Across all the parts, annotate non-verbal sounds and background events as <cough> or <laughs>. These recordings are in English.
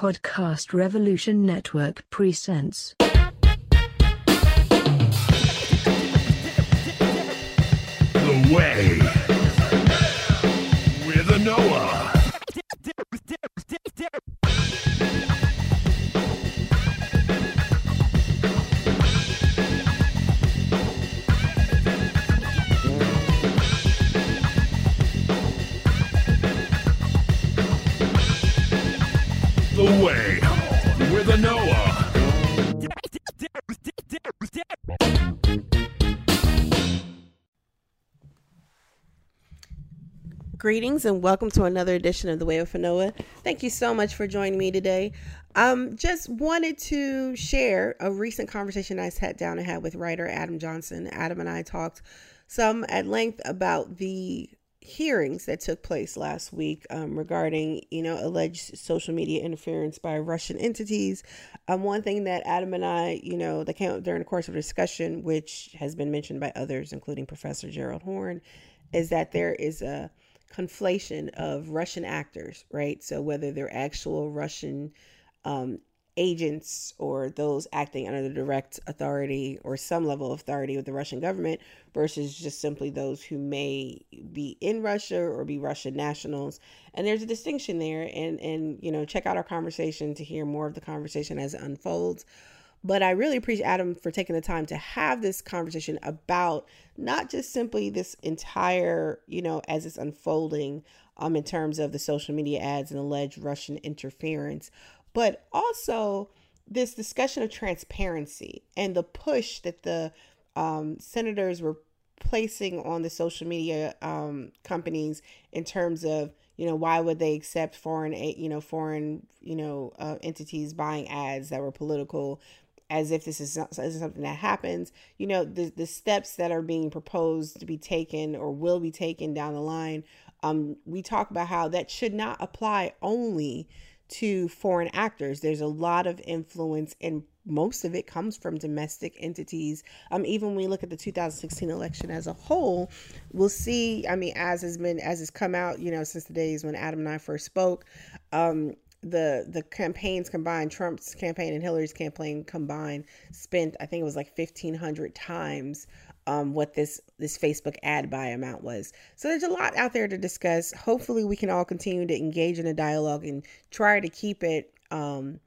Podcast Revolution Network presents. The Way Greetings and welcome to another edition of The Way with Anoa. Thank you so much for joining me today. Um, just wanted to share a recent conversation I sat down and had with writer Adam Johnson. Adam and I talked some at length about the hearings that took place last week um, regarding, you know, alleged social media interference by Russian entities. Um, one thing that Adam and I, you know, that came up during the course of discussion, which has been mentioned by others, including Professor Gerald Horne, is that there is a conflation of Russian actors, right? So whether they're actual Russian um, agents or those acting under the direct authority or some level of authority with the Russian government versus just simply those who may be in Russia or be Russian nationals. And there's a distinction there. And and you know, check out our conversation to hear more of the conversation as it unfolds. But I really appreciate Adam for taking the time to have this conversation about not just simply this entire, you know, as it's unfolding um, in terms of the social media ads and alleged Russian interference, but also this discussion of transparency and the push that the um, senators were placing on the social media um, companies in terms of you know why would they accept foreign you know foreign you know uh, entities buying ads that were political as if this is, something that happens. You know the the steps that are being proposed to be taken or will be taken down the line um we talk about how that should not apply only to foreign actors. There's a lot of influence and most of it comes from domestic entities. Um even when we look at the 2016 election as a whole we'll see i mean as has been as has come out you know since the days when adam and i first spoke um the the campaigns combined trump's campaign and hillary's campaign combined spent i think it was like 1500 times um, what this this facebook ad buy amount was. So there's a lot out there to discuss. Hopefully we can all continue to engage in a dialogue and try to keep it um,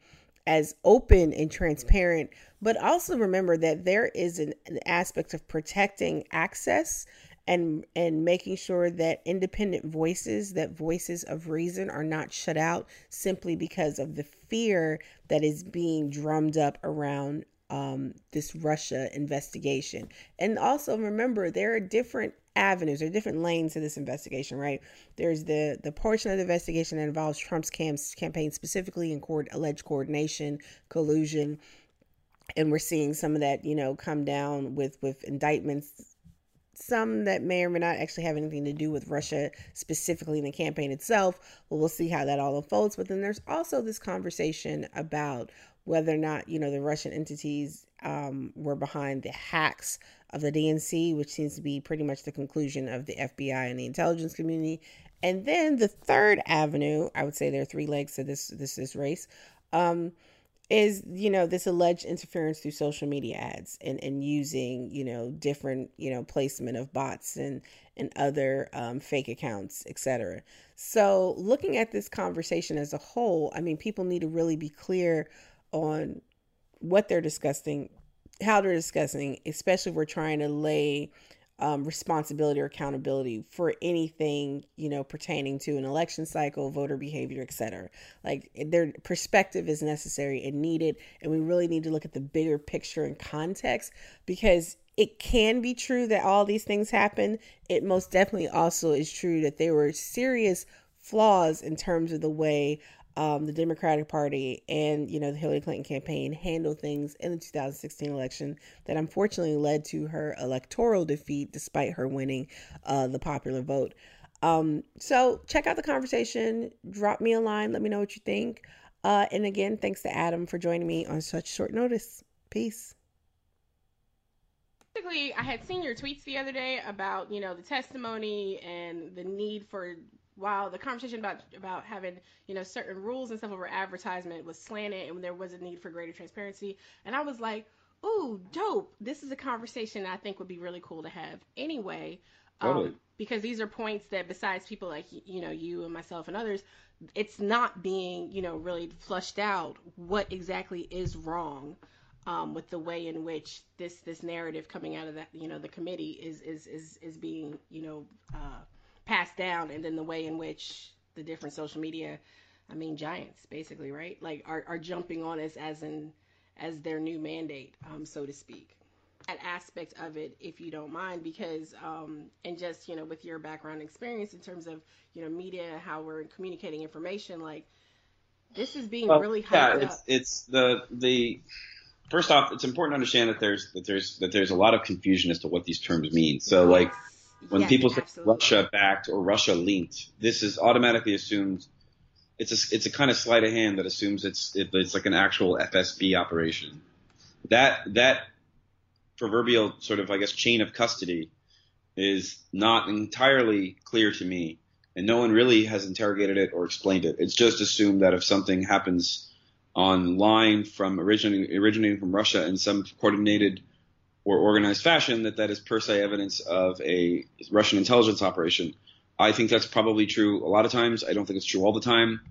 as open and transparent. But also remember that there is an, an aspect of protecting access and and making sure that independent voices that voices of reason are not shut out simply because of the fear that is being drummed up around um, this Russia investigation. And also remember there are different avenues or different lanes to this investigation, right? There's the the portion of the investigation that involves Trump's cam- campaign specifically in court alleged coordination, collusion, and we're seeing some of that, you know, come down with with indictments some that may or may not actually have anything to do with Russia specifically in the campaign itself. Well, we'll see how that all unfolds. But then there's also this conversation about whether or not, you know, the Russian entities um, were behind the hacks of the DNC, which seems to be pretty much the conclusion of the FBI and the intelligence community. And then the third avenue, I would say there are three legs to this this this race. Um, is you know this alleged interference through social media ads and and using you know different you know placement of bots and and other um, fake accounts etc so looking at this conversation as a whole i mean people need to really be clear on what they're discussing how they're discussing especially if we're trying to lay um, responsibility or accountability for anything you know pertaining to an election cycle voter behavior etc like their perspective is necessary and needed and we really need to look at the bigger picture and context because it can be true that all these things happen. It most definitely also is true that there were serious flaws in terms of the way um, the Democratic Party and you know the Hillary Clinton campaign handled things in the 2016 election that unfortunately led to her electoral defeat, despite her winning uh, the popular vote. Um, so check out the conversation. Drop me a line. Let me know what you think. Uh, and again, thanks to Adam for joining me on such short notice. Peace. Basically, I had seen your tweets the other day about you know the testimony and the need for while the conversation about about having you know certain rules and stuff over advertisement was slanted and there was a need for greater transparency. And i was like ooh dope. This is a conversation i think would be really cool to have. Anyway Totally. um, because these are points that besides people like you know you and myself and others it's not being you know really flushed out what exactly is wrong um, with the way in which this this narrative coming out of that you know the committee is is is, is being you know uh, passed down and then the way in which the different social media i mean giants basically right? Like are, are jumping on us as in as their new mandate um, so to speak. That aspect of it if you don't mind because um and just you know with your background experience in terms of you know media how we're communicating information like this is being Well, really yeah, it's up. it's the the first off, it's important to understand that there's that there's that there's a lot of confusion as to what these terms mean. So like when Yes, people say absolutely. Russia backed or Russia linked, this is automatically assumed. It's a it's a kind of sleight of hand that assumes it's it, it's like an actual FSB operation. That that proverbial sort of I guess chain of custody is not entirely clear to me, and no one really has interrogated it or explained it. It's just assumed that if something happens online from originating originating from Russia in some coordinated or organized fashion, that that is per se evidence of a Russian intelligence operation. I think that's probably true a lot of times. I don't think it's true all the time.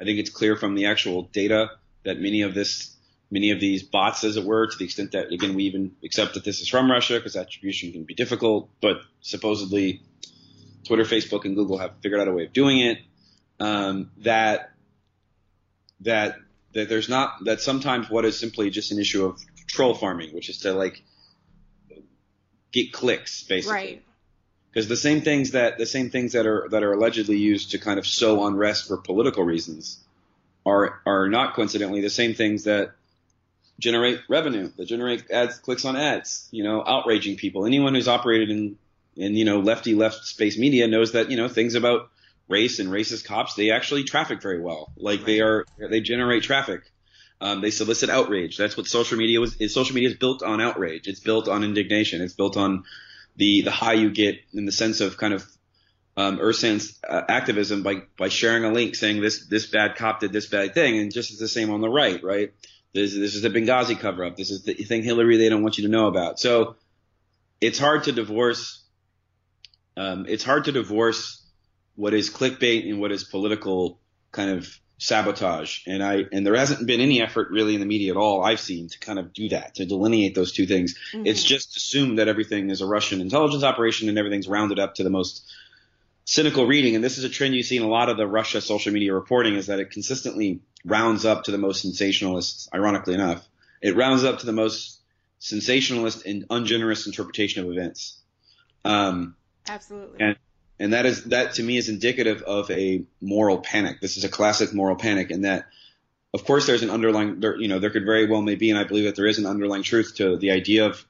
I think it's clear from the actual data that many of this, many of these bots, as it were, to the extent that again we even accept that this is from Russia because attribution can be difficult, but supposedly Twitter, Facebook, and Google have figured out a way of doing it. Um, that that that there's not that sometimes what is simply just an issue of troll farming, which is to like get clicks basically. Right. Because the same things that the same things that are that are allegedly used to kind of sow unrest for political reasons are are not coincidentally the same things that generate revenue that generate ads clicks on ads you know outraging people. Anyone who's operated in in you know lefty left space media knows that you know things about race and racist cops they actually traffic very well. Like they are they generate traffic um, they solicit outrage that's what social media was is social media is built on outrage it's built on indignation it's built on the the high you get in the sense of kind of um, Ursan's uh, activism by by sharing a link saying this this bad cop did this bad thing, and just the same on the right, right? This this is the Benghazi cover up. This is the thing Hillary they don't want you to know about. So it's hard to divorce. Um, it's hard to divorce what is clickbait and what is political kind of sabotage. And I and there hasn't been any effort really in the media at all I've seen to kind of do that to delineate those two things. Mm-hmm. It's just assumed that everything is a Russian intelligence operation and everything's rounded up to the most cynical reading. And this is a trend you see in a lot of the Russia social media reporting is that it consistently rounds up to the most sensationalist, ironically enough. It rounds up to the most sensationalist and ungenerous interpretation of events. Um, absolutely and and that is that to me is indicative of a moral panic. This is a classic moral panic, and that of course there's an underlying there, you know there could very well may be, and I believe that there is an underlying truth to the idea of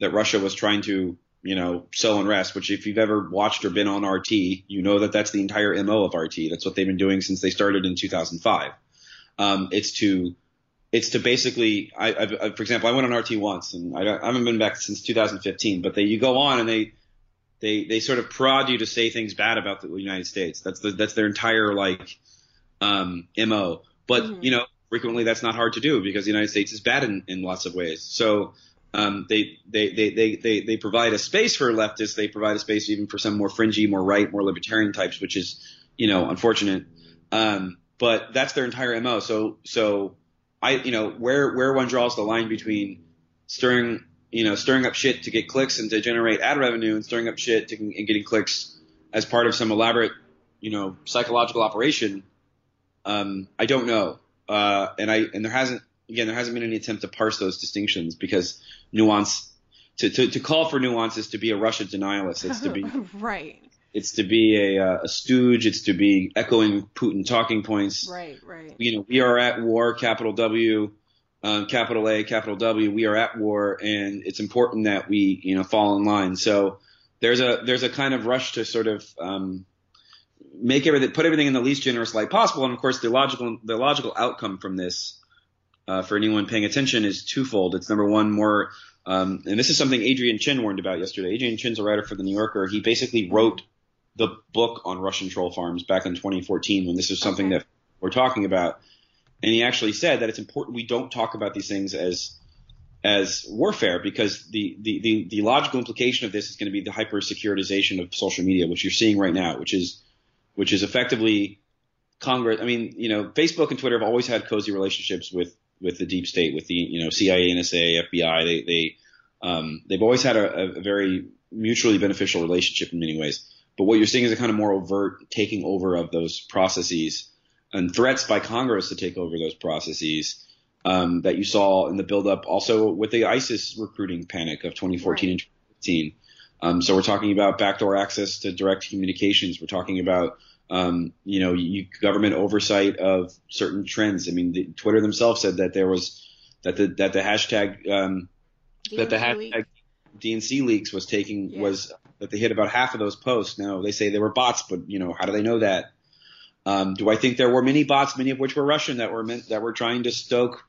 that Russia was trying to you know sow unrest. Which if you've ever watched or been on RT, you know that that's the entire mo of RT. That's what they've been doing since they started in 2005. Um, it's to it's to basically, I, I, for example, I went on RT once, and I, I haven't been back since 2015. But they, you go on and they, they, they sort of prod you to say things bad about the United States. That's the, that's their entire like, um, mo. But Mhm. you know, frequently that's not hard to do because the United States is bad in, in lots of ways. So, um, they, they, they, they, they, they provide a space for leftists. They provide a space even for some more fringy, more right, more libertarian types, which is, you know, unfortunate. Um, but that's their entire mo. So, so I, you know, where where one draws the line between stirring, you know, stirring up shit to get clicks and to generate ad revenue, and stirring up shit to, and getting clicks as part of some elaborate, you know, psychological operation, um, I don't know. Uh, and I and there hasn't again there hasn't been any attempt to parse those distinctions because nuance to, to, to call for nuance is to be a Russia denialist. It's to be <laughs> right it's to be a, uh, a stooge. It's to be echoing Putin talking points right right you know, we are at war, capital W, um, capital A, capital W. We are at war, and it's important that we, you know, fall in line. So there's a there's a kind of rush to sort of um, make everything, put everything in the least generous light possible. And of course, the logical the logical outcome from this, uh, for anyone paying attention, is twofold. It's number one, more, um, and this is something Adrian Chen warned about yesterday. Adrian Chen's a writer for the New Yorker. He basically wrote the book on Russian troll farms back in 2014 when this was something that we're talking about, and he actually said that it's important we don't talk about these things as as warfare because the, the, the, the logical implication of this is going to be the hyper securitization of social media, which you're seeing right now, which is which is effectively Congress. I mean, you know, Facebook and Twitter have always had cozy relationships with with the deep state, with the you know CIA, NSA, FBI. They they um, they've always had a, a very mutually beneficial relationship in many ways. But what you're seeing is a kind of more overt taking over of those processes and threats by Congress to take over those processes um, that you saw in the buildup, also with the ISIS recruiting panic of 2014 right. and 2015. Um, so we're talking about backdoor access to direct communications. We're talking about um, you know you, government oversight of certain trends. I mean, the, Twitter themselves said that there was that the that the hashtag um, that the hashtag DNC leaks was taking yeah. was that they hit about half of those posts. Now they say they were bots, but you know how do they know that? Um, do I think there were many bots, many of which were Russian, that were meant that were trying to stoke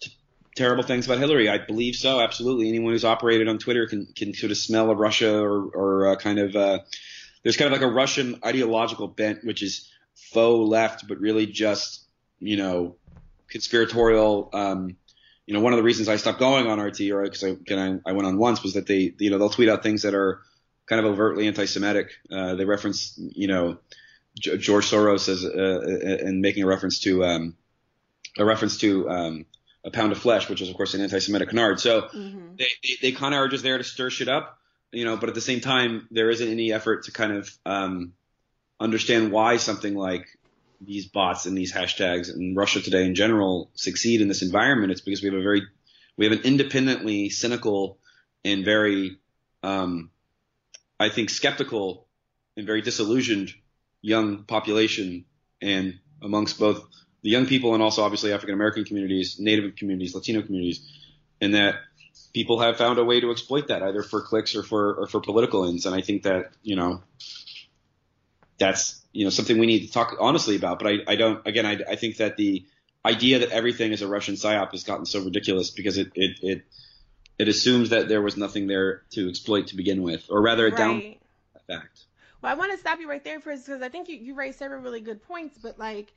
t- terrible things about Hillary? I believe so, absolutely. Anyone who's operated on Twitter can can sort of smell a Russia or or uh, kind of uh, there's kind of like a Russian ideological bent, which is faux left, but really just you know conspiratorial. Um, you know, one of the reasons I stopped going on RT or because I, I, I went on once was that they you know they'll tweet out things that are kind of overtly anti-Semitic. Uh, they reference you know George Soros as uh, uh, and making a reference to um, a reference to um, a pound of flesh, which is of course an anti-Semitic canard. So mm-hmm. they, they, they kind of are just there to stir shit up, you know. But at the same time, there isn't any effort to kind of um, understand why something like these bots and these hashtags and Russia Today in general succeed in this environment. It's because we have a very we have an independently cynical and very um, I think skeptical and very disillusioned young population and amongst both the young people and also obviously African American communities, Native communities, Latino communities, and that people have found a way to exploit that either for clicks or for or for political ends. And I think that you know that's you know something we need to talk honestly about. But I, I don't again I, I think that the idea that everything is a Russian psyop has gotten so ridiculous because it it it, it assumes that there was nothing there to exploit to begin with, or rather it right. down fact. Well, I want to stop you right there first because I think you, you raised several really good points. But like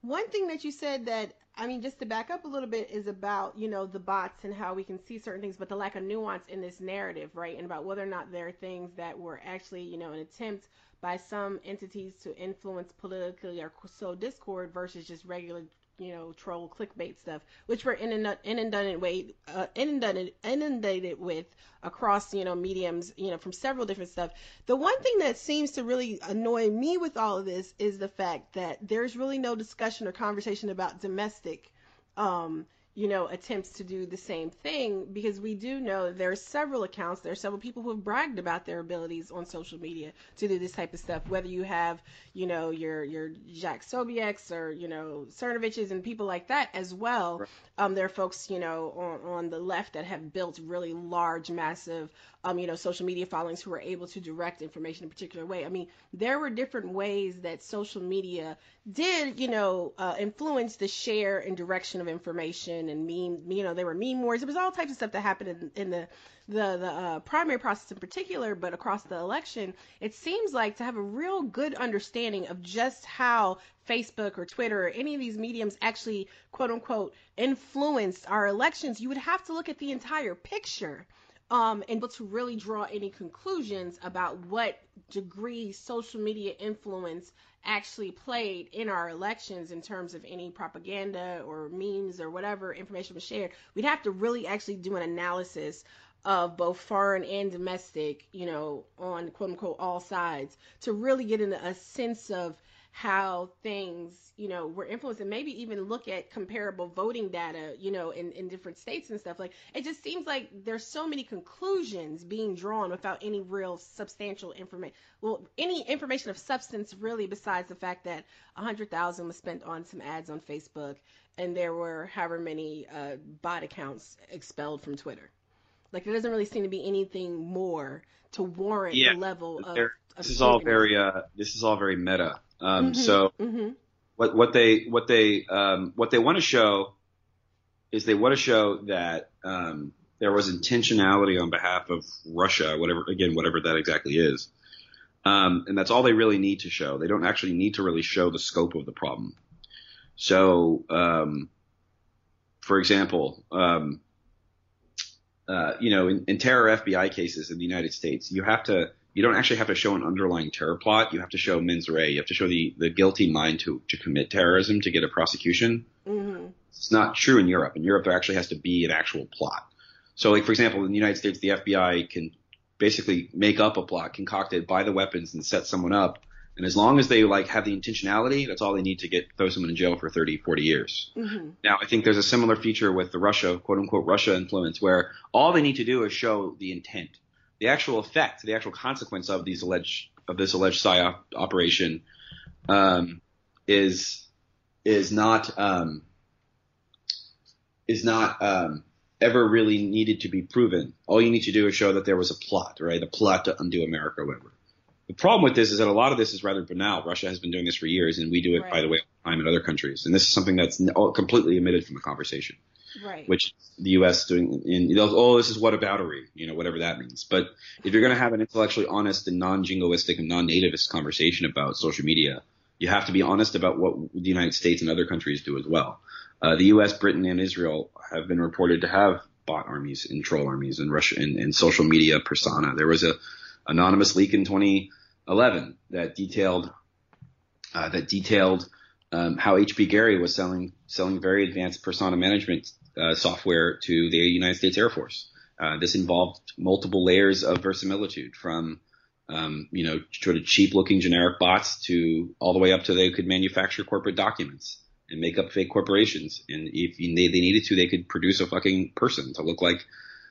one thing that you said that I mean, just to back up a little bit, is about you know the bots and how we can see certain things, but the lack of nuance in this narrative, right? And about whether or not there are things that were actually you know an attempt by some entities to influence politically or sow discord versus just regular you know, troll clickbait stuff, which we're inundated, way, uh, inundated, inundated with across, you know, mediums, you know, from several different stuff. The one thing that seems to really annoy me with all of this is the fact that there's really no discussion or conversation about domestic, um, you know, attempts to do the same thing because we do know there are several accounts, there are several people who have bragged about their abilities on social media to do this type of stuff. Whether you have, you know, your your Jack Posobiecs or you know Cernoviches and people like that as well. Um, there are folks, you know, on on the left that have built really large, massive um, you know, social media followings who were able to direct information in a particular way. I mean, there were different ways that social media did, you know, uh, influence the share and direction of information and meme, you know, there were meme wars. There was all types of stuff that happened in, in the the the uh, primary process in particular, but across the election, it seems like to have a real good understanding of just how Facebook or Twitter or any of these mediums actually quote unquote influenced our elections, you would have to look at the entire picture um, and but to really draw any conclusions about what degree social media influence actually played in our elections in terms of any propaganda or memes or whatever information was shared, we'd have to really actually do an analysis of both foreign and domestic, you know, on quote unquote all sides to really get in a sense of how things, you know, were influenced and maybe even look at comparable voting data, you know, in, in different states and stuff. Like it just seems like there's so many conclusions being drawn without any real substantial information. Well, any information of substance really besides the fact that a hundred thousand was spent on some ads on Facebook and there were however many uh, bot accounts expelled from Twitter. Like there doesn't really seem to be anything more to warrant yeah, the level of. There, this is all very uh, this is all very meta. Um, mm-hmm, so mm-hmm. what what they what they um, what they want to show is they want to show that um, there was intentionality on behalf of Russia, whatever again whatever that exactly is, Um, and that's all they really need to show. They don't actually need to really show the scope of the problem. So, um, for example, um, uh, you know, in, in terror FBI cases in the United States, you have to, you don't actually have to show an underlying terror plot. You have to show mens rea. You have to show the, the guilty mind to, to commit terrorism to get a prosecution. hmm It's not true in Europe. In Europe, there actually has to be an actual plot. So, like for example, in the United States, the FBI can basically make up a plot concocted by the weapons and set someone up. And as long as they like have the intentionality, that's all they need to get throw someone in jail for 30, 40 years. hmm Now, I think there's a similar feature with the Russia, quote unquote, Russia influence, where all they need to do is show the intent, the actual effect, the actual consequence of these alleged of this alleged psyop operation, um, is is not um, is not um, ever really needed to be proven. All you need to do is show that there was a plot, right? A plot to undo America, or whatever. The problem with this is that a lot of this is rather banal. Russia has been doing this for years, and we do it, by the way, all the time in other countries. And this is something that's completely omitted from the conversation, Right. which the U.S. doing in, you know, oh, this is what aboutery, you know, whatever that means. But if you're going to have an intellectually honest and non-jingoistic and non-nativist conversation about social media, you have to be honest about what the United States and other countries do as well. Uh, the U.S., Britain, and Israel have been reported to have bot armies and troll armies and Russia and, and social media persona. There was a anonymous leak in 2011 that detailed uh, that detailed um, how HBGary was selling selling very advanced persona management uh, software to the United States Air Force. Uh, this involved multiple layers of verisimilitude, from um, you know sort of cheap looking generic bots to all the way up to they could manufacture corporate documents and make up fake corporations. And if they, they needed to, they could produce a fucking person to look like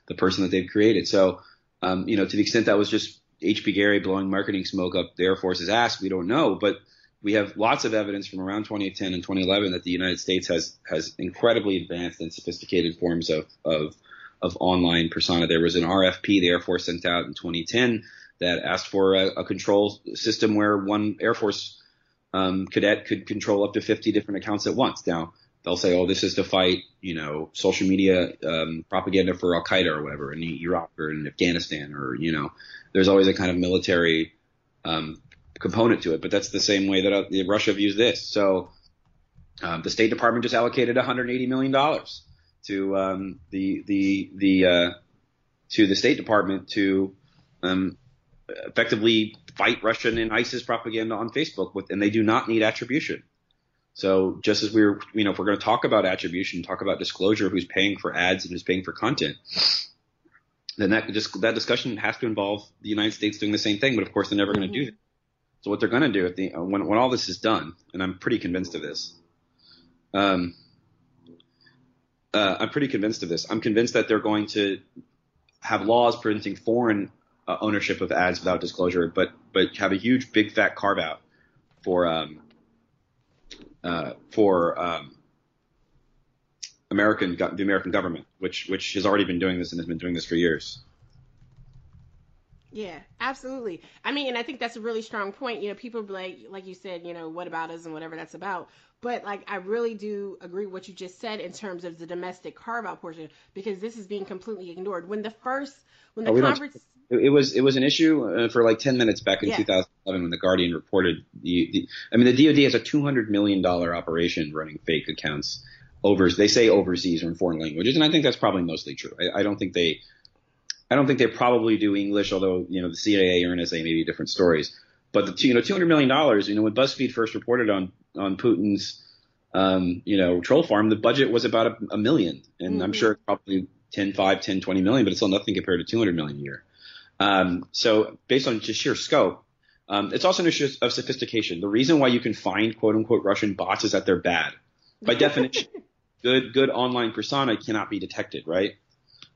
the person that they've created. So, um, you know, to the extent that was just HBGary blowing marketing smoke up the Air Force's ass, we don't know. But we have lots of evidence from around 2010 and 2011 that the United States has has incredibly advanced and sophisticated forms of of of online persona. There was an RFP the Air Force sent out in 2010 that asked for a, a control system where one Air Force um, cadet could control up to 50 different accounts at once. Now they'll say, "Oh, this is to fight, you know, social media um, propaganda for Al Qaeda or whatever in Iraq or in Afghanistan, or you know, there's always a kind of military um, component to it. But that's the same way that uh, Russia views this. So um, the State Department just allocated 180 million dollars to um, the the the uh, to the State Department to um, effectively fight Russian and ISIS propaganda on Facebook with, and they do not need attribution. So just as we're, you know, if we're going to talk about attribution, talk about disclosure, who's paying for ads and who's paying for content, then that just that discussion has to involve the United States doing the same thing. But of course, they're never going to do that. So what they're going to do at the when when all this is done, and I'm pretty convinced of this. Um, uh, I'm pretty convinced of this. I'm convinced that they're going to have laws preventing foreign uh, ownership of ads without disclosure, but but have a huge big fat carve out for um, uh, for um, American the American government, which which has already been doing this and has been doing this for years. Yeah, absolutely. I mean, and I think that's a really strong point. You know, people be like, like you said, you know, what about us and whatever that's about. But like, I really do agree with what you just said in terms of the domestic carve out portion because this is being completely ignored. When the first, when the Oh, conference, It, it was it was an issue uh, for like 10 minutes back in Yeah. 2011 when the Guardian reported the, the I mean the DoD has a 200 million dollar operation running fake accounts over they say overseas or in foreign languages and I think that's probably mostly true. I, I don't think they I don't think they probably do English although you know the CIA or NSA may be different stories. But the two- you know 200 million dollars you know when BuzzFeed first reported on on Putin's um, you know troll farm the budget was about a, a million and I'm Mhm. sure it's probably 10 5 10 20 million but it's still nothing compared to 200 million a year. Um, so based on just sheer scope, um, it's also an issue of sophistication. The reason why you can find quote unquote Russian bots is that they're bad. By <laughs> definition, good good online persona cannot be detected, right?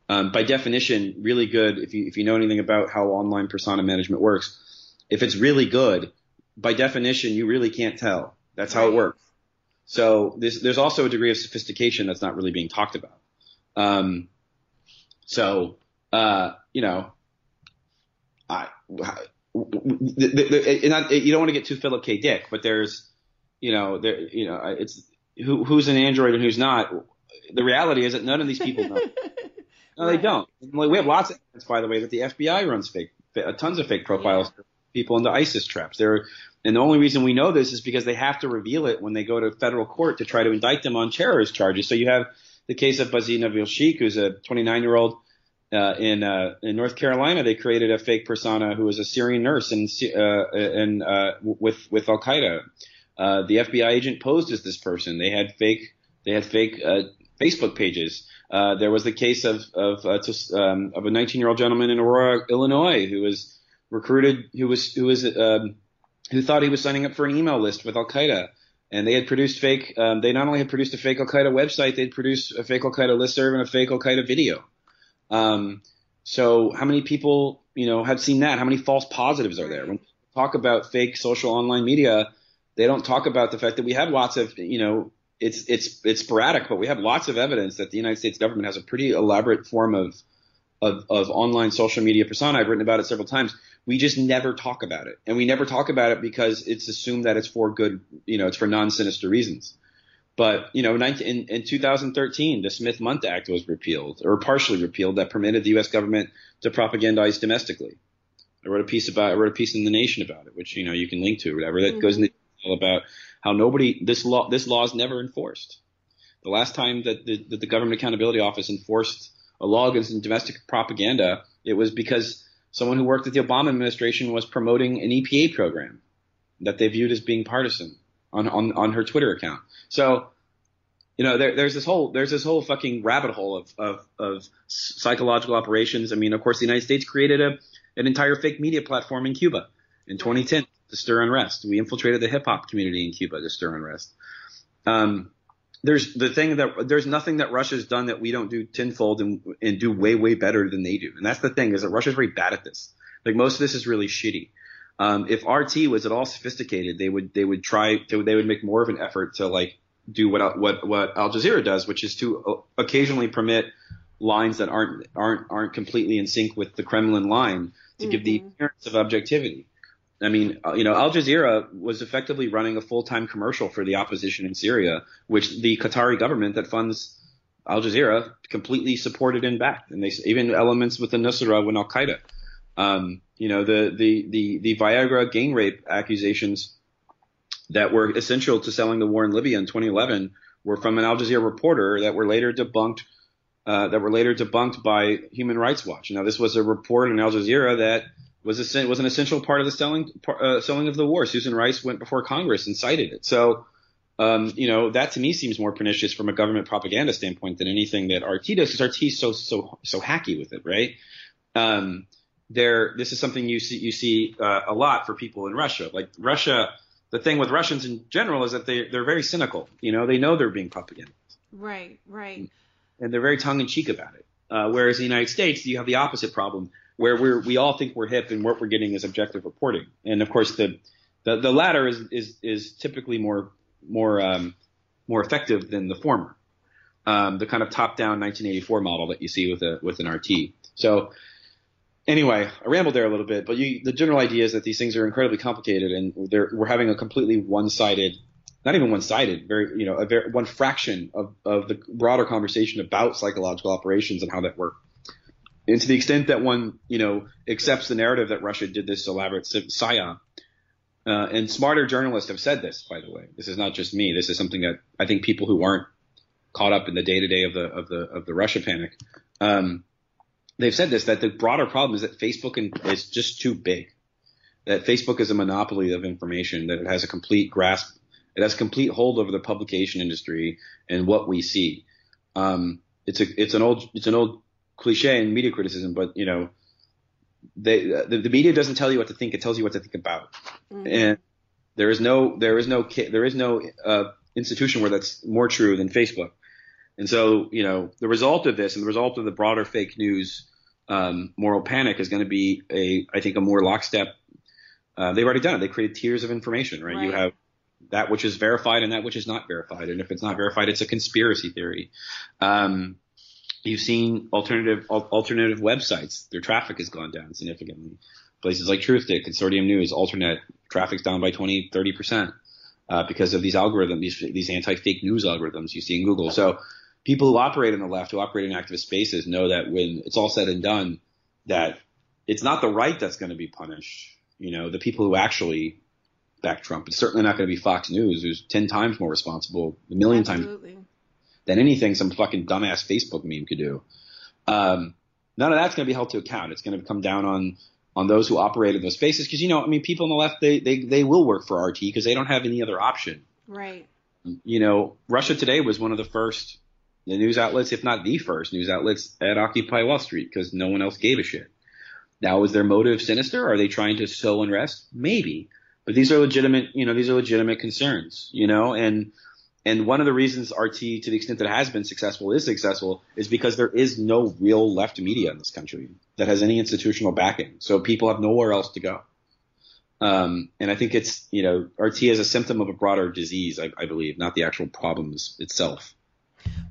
Um, by definition, really good. If you if you know anything about how online persona management works, if it's really good, by definition, you really can't tell. That's how it works. So there's there's also a degree of sophistication that's not really being talked about. Um, so uh, you know, I, the, the, the, and not, you don't want to get too Philip K. Dick, but there's, you know, there, you know, it's who, who's an android and who's not. The reality is that none of these people know. <laughs> No, they don't. We have lots of evidence, by the way, that the FBI runs fake, uh, tons of fake profiles people into ISIS traps. They're, and the only reason we know this is because they have to reveal it when they go to federal court to try to indict them on terrorist charges. So you have the case of Basit Javed Sheikh, who's a 29 year old uh, in uh, in North Carolina. They created a fake persona who was a Syrian nurse in uh, in uh, with with Al Qaeda. Uh, the FBI agent posed as this person. They had fake they had fake uh, Facebook pages. Uh, there was the case of of uh, um, of a 19 year old gentleman in Aurora, Illinois, who was recruited, who was who was um, who thought he was signing up for an email list with Al Qaeda, and they had produced fake. Um, they not only had produced a fake Al Qaeda website, they'd produced a fake Al Qaeda listserv and a fake Al Qaeda video. Um, so how many people you know have seen that? How many false positives are there? When talk about fake social online media, they don't talk about the fact that we have lots of you know it's it's it's sporadic, but we have lots of evidence that the United States government has a pretty elaborate form of of, of online social media persona. I've written about it several times. We just never talk about it, and we never talk about it because it's assumed that it's for good, you know, it's for non-sinister reasons. But you know, in, in 2013, the Smith-Mundt Act was repealed or partially repealed that permitted the U.S. government to propagandize domestically. I wrote a piece about I wrote a piece in the Nation about it, which you know you can link to or whatever. That mm-hmm. goes into detail about how nobody this law this law is never enforced. The last time that the, that the Government Accountability Office enforced a law against domestic propaganda, it was because someone who worked at the Obama administration was promoting an EPA program that they viewed as being partisan on on, on her Twitter account. So, you know, there, there's this whole there's this whole fucking rabbit hole of, of of psychological operations. I mean, of course, the United States created a an entire fake media platform in Cuba in 2010 to stir unrest. We infiltrated the hip hop community in Cuba to stir unrest. Um, there's the thing that there's nothing that Russia's done that we don't do tenfold and, and do way way better than they do. And that's the thing is that Russia's very bad at this. Like most of this is really shitty. Um, if RT was at all sophisticated, they would they would try to they would make more of an effort to like do what what what Al Jazeera does, which is to uh, occasionally permit lines that aren't aren't aren't completely in sync with the Kremlin line to mm-hmm. give the mm-hmm. appearance of objectivity. I mean, uh, you know, Al Jazeera was effectively running a full-time commercial for the opposition in Syria, which the Qatari government that funds Al Jazeera completely supported and backed, and they even elements with the Nusra and Al Qaeda. Um, you know, the the the the Viagra gang rape accusations that were essential to selling the war in Libya in 2011 were from an Al Jazeera reporter that were later debunked. Uh, that were later debunked by Human Rights Watch. Now, this was a report in Al Jazeera that was a, was an essential part of the selling uh, selling of the war. Susan Rice went before Congress and cited it. So, um, you know, that to me seems more pernicious from a government propaganda standpoint than anything that RT does, because RT is so so so hacky with it, right? Um, there, this is something you see you see uh, a lot for people in Russia. Like Russia, the thing with Russians in general is that they they're very cynical. You know, they know they're being propagandized. Right, right. And they're very tongue in cheek about it. Uh, whereas in the United States, you have the opposite problem where we're we all think we're hip and what we're getting is objective reporting. And of course, the the, the latter is is is typically more more um, more effective than the former. Um, the kind of top-down 1984 model that you see with a with an RT. So anyway, I rambled there a little bit, but you, the general idea is that these things are incredibly complicated, and we're having a completely one-sided, not even one-sided, very you know, a very, one fraction of of the broader conversation about psychological operations and how that work. And to the extent that one, you know, accepts the narrative that Russia did this elaborate psyop, uh, and smarter journalists have said this, by the way. This is not just me. This is something that I think people who aren't caught up in the day to day of the of the of the Russia panic, um, they've said this that the broader problem is that Facebook is just too big. That Facebook is a monopoly of information. That it has a complete grasp. It has complete hold over the publication industry and what we see. Um, it's a it's an old it's an old cliche in media criticism, but you know, they the, the, media doesn't tell you what to think; it tells you what to think about. Mm-hmm. And there is no there is no there is no uh, institution where that's more true than Facebook. And so, you know, the result of this and the result of the broader fake news um, moral panic is going to be a, I think, a more lockstep. Uh, they've already done it. They created tiers of information, right? right? You have that which is verified and that which is not verified. And if it's not verified, it's a conspiracy theory. Um, You've seen alternative alternative websites; their traffic has gone down significantly. Places like Truthdig, Consortium News, Alternet, traffic's down by 20, 30 percent uh, because of these algorithms, these, these anti-fake news algorithms you see in Google. So people who operate in the left, who operate in activist spaces, know that when it's all said and done, that it's not the right that's going to be punished. You know, the people who actually back Trump. It's certainly not going to be Fox News, who's ten times more responsible, a million Absolutely. times than anything some fucking dumbass Facebook meme could do. Um, none of that's going to be held to account. It's going to come down on on those who operate in those spaces because you know, I mean, people on the left they they they will work for RT because they don't have any other option. Right. You know, Russia Today was one of the first the news outlets, if not the first news outlets at Occupy Wall Street because no one else gave a shit. Now, is their motive sinister? Are they trying to sow unrest? Maybe, but these are legitimate. You know, these are legitimate concerns. You know, and and one of the reasons RT, to the extent that it has been successful, is successful, is because there is no real left media in this country that has any institutional backing. So people have nowhere else to go. Um, and I think it's, you know, RT is a symptom of a broader disease, I, I believe, not the actual problems itself.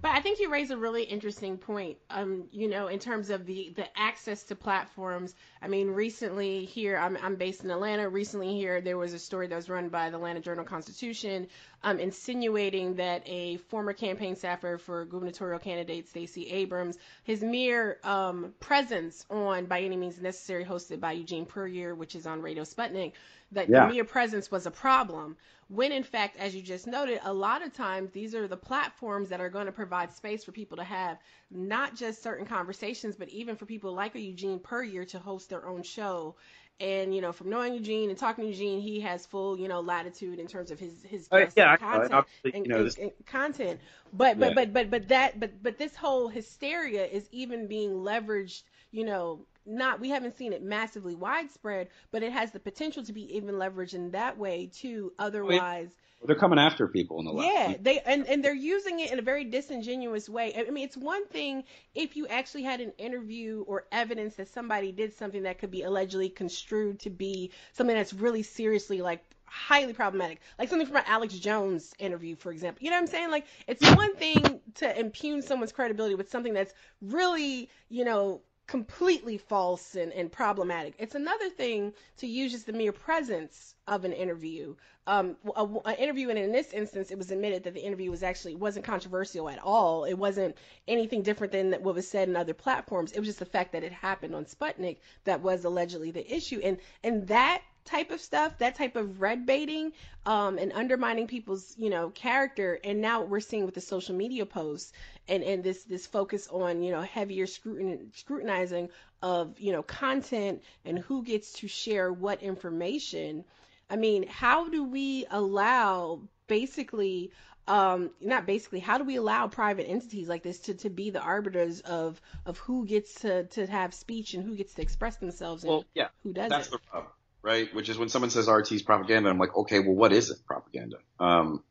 But I think you raise a really interesting point. Um, you know, in terms of the the access to platforms. I mean, recently here, I'm I'm based in Atlanta. Recently here, there was a story that was run by the Atlanta Journal Constitution, um, insinuating that a former campaign staffer for gubernatorial candidate Stacey Abrams, his mere um, presence on By Any Means Necessary, hosted by Eugene Puryear, which is on Radio Sputnik, that Yeah. the mere presence was a problem. When in fact, as you just noted, a lot of times these are the platforms that are going to provide space for people to have not just certain conversations, but even for people like a Eugene Puryear to host their own show. And you know, from knowing Eugene and talking to Eugene, he has full you know latitude in terms of his his Uh, yeah, content and, you know, and- and content. But but Yeah. but but but that but but this whole hysteria is even being leveraged. You know, not we haven't seen it massively widespread, but it has the potential to be even leveraged in that way too. Otherwise. They're coming after people in the left. Yeah, they and, and they're using it in a very disingenuous way. I mean, it's one thing if you actually had an interview or evidence that somebody did something that could be allegedly construed to be something that's really seriously like highly problematic, like something from an Alex Jones interview, for example. You know what I'm saying? Like, it's one thing to impugn someone's credibility with something that's really, you know, completely false and, and problematic. It's another thing to use just the mere presence of an interview. Um, a, an interview, and in this instance, it was admitted that the interview was actually wasn't controversial at all. It wasn't anything different than what was said in other platforms. It was just the fact that it happened on Sputnik that was allegedly the issue, and and that type of stuff, that type of red baiting, um, and undermining people's, you know, character. And now we're seeing with the social media posts and, and this, this focus on, you know, heavier scrutin- scrutinizing of, you know, content and who gets to share what information. I mean, how do we allow basically, um, not basically, how do we allow private entities like this to, to be the arbiters of, of who gets to, to have speech and who gets to express themselves and Well, yeah, who doesn't? That's the problem, right? Which is when someone says RT is propaganda, I'm like, okay, well, what is it? Propaganda. Um,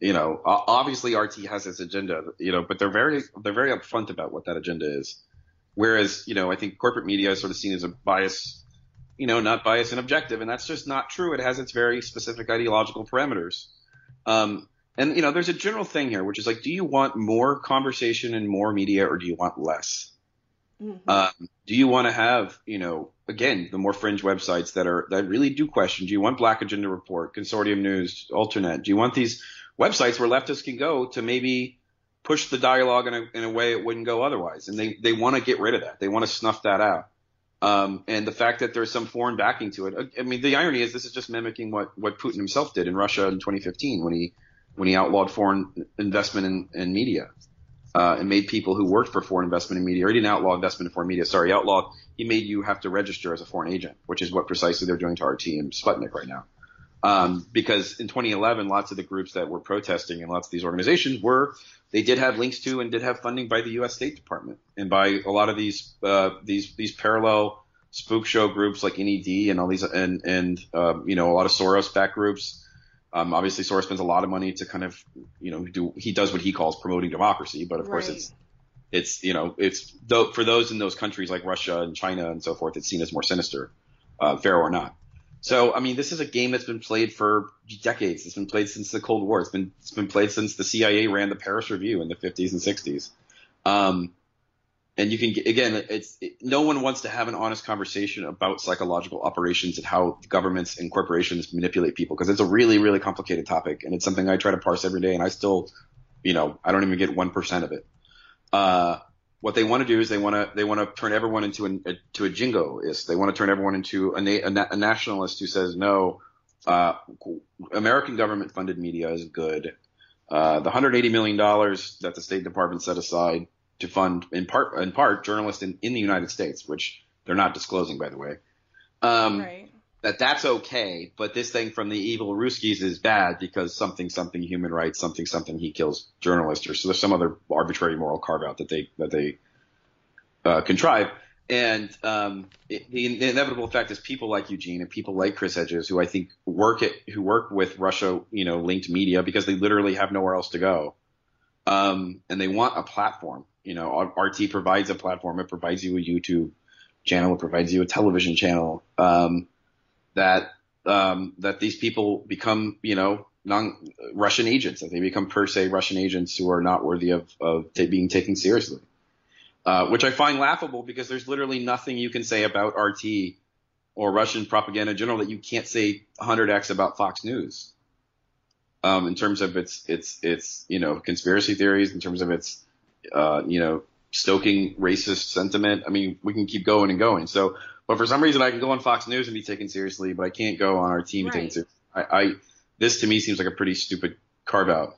you know, obviously RT has its agenda, you know, but they're very they're very upfront about what that agenda is. Whereas, you know, I think corporate media is sort of seen as a bias, you know, not bias and objective, and that's just not true. It has its very specific ideological parameters. Um, and you know, there's a general thing here, which is like, do you want more conversation and more media, or do you want less? Mhm. Um, do you want to have, you know, again, the more fringe websites that are that really do question? Do you want Black Agenda Report, Consortium News, Alternet? Do you want these websites where leftists can go to maybe push the dialogue in a, in a way it wouldn't go otherwise? And they they want to get rid of that. They want to snuff that out. Um, and the fact that there's some foreign backing to it. I mean, the irony is this is just mimicking what what Putin himself did in Russia in 2015 when he when he outlawed foreign investment in, in media uh, and made people who worked for foreign investment in media, or didn't outlaw investment in foreign media, sorry, he outlawed, he made you have to register as a foreign agent, which is what precisely they're doing to RT and Sputnik right now. Um, because in 2011, lots of the groups that were protesting and lots of these organizations were, they did have links to and did have funding by the U.S. State Department and by a lot of these, uh, these, these parallel spook show groups like NED and all these, and, and, um, you know, a lot of Soros back groups. Um, obviously, Soros spends a lot of money to kind of, you know, do he does what he calls promoting democracy, but of course it's it's you know it's though for those in those countries like Russia and China and so forth, it's seen as more sinister, uh, fair or not. So I mean, this is a game that's been played for decades. It's been played since the Cold War. It's been it's been played since the CIA ran the Paris Review in the 50s and 60s. Um, and you can again, it's it, no one wants to have an honest conversation about psychological operations and how governments and corporations manipulate people because it's a really really complicated topic and it's something I try to parse every day and I still, you know, I don't even get one percent of it. Uh, what they want to do is they want to they want to turn everyone into an, a, to a jingoist. They want to turn everyone into a, na- a, na- a nationalist who says no. Uh, American government funded media is good. Uh, the 180 million dollars that the State Department set aside to fund in part in part journalists in, in the United States, which they're not disclosing by the way. Um, Right. that that's okay, but this thing from the evil Ruskies is bad because something something human rights, something something he kills journalists, or so there's some other arbitrary moral carve out that they that they uh, contrive. And um, it, the, the inevitable effect is people like Eugene and people like Chris Hedges, who I think work at who work with Russia, you know, linked media because they literally have nowhere else to go, um, and they want a platform. You know, RT provides a platform. It provides you a YouTube channel. It provides you a television channel. Um, that um, that these people become, you know, non Russian agents. That they become per se Russian agents who are not worthy of of ta being taken seriously. Uh, which I find laughable because there's literally nothing you can say about RT or Russian propaganda in general that you can't say 100x about Fox News. Um, in terms of its its its you know conspiracy theories, in terms of its uh, you know stoking racist sentiment. I mean, we can keep going and going. So, but for some reason, I can go on Fox News and be taken seriously, but I can't go on our team taken Right. seriously. I, I this to me seems like a pretty stupid carve out.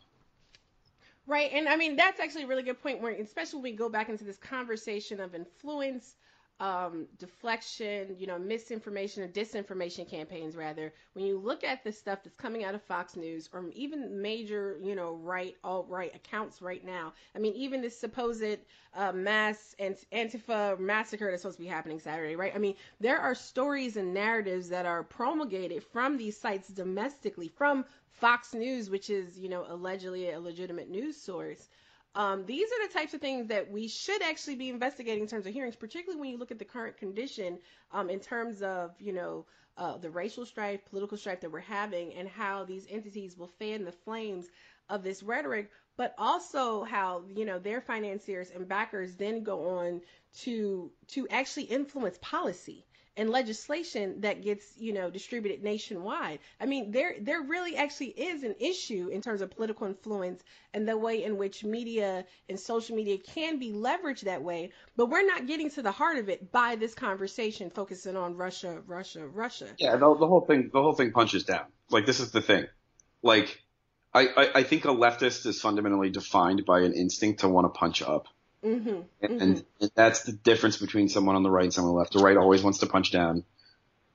Right, and I mean that's actually a really good point. Where, especially when we go back into this conversation of influence, um, deflection, you know, misinformation or disinformation campaigns, rather. When you look at the stuff that's coming out of Fox News or even major, you know, right alt right accounts right now. I mean, even this supposed uh, mass and Antifa massacre that's supposed to be happening Saturday, right? I mean, there are stories and narratives that are promulgated from these sites domestically, from Fox News, which is, you know, allegedly a legitimate news source. Um, these are the types of things that we should actually be investigating in terms of hearings, particularly when you look at the current condition um, in terms of, you know, uh, the racial strife, political strife that we're having, and how these entities will fan the flames of this rhetoric, but also how, you know, their financiers and backers then go on to to actually influence policy and legislation that gets you know distributed nationwide. I mean, there there really actually is an issue in terms of political influence and the way in which media and social media can be leveraged that way. But we're not getting to the heart of it by this conversation focusing on Russia, Russia, Russia. Yeah, the, the whole thing the whole thing punches down. Like this is the thing. Like I, I, I think a leftist is fundamentally defined by an instinct to want to punch up. Hmm And, and that's the difference between someone on the right and someone on the left. The right always wants to punch down.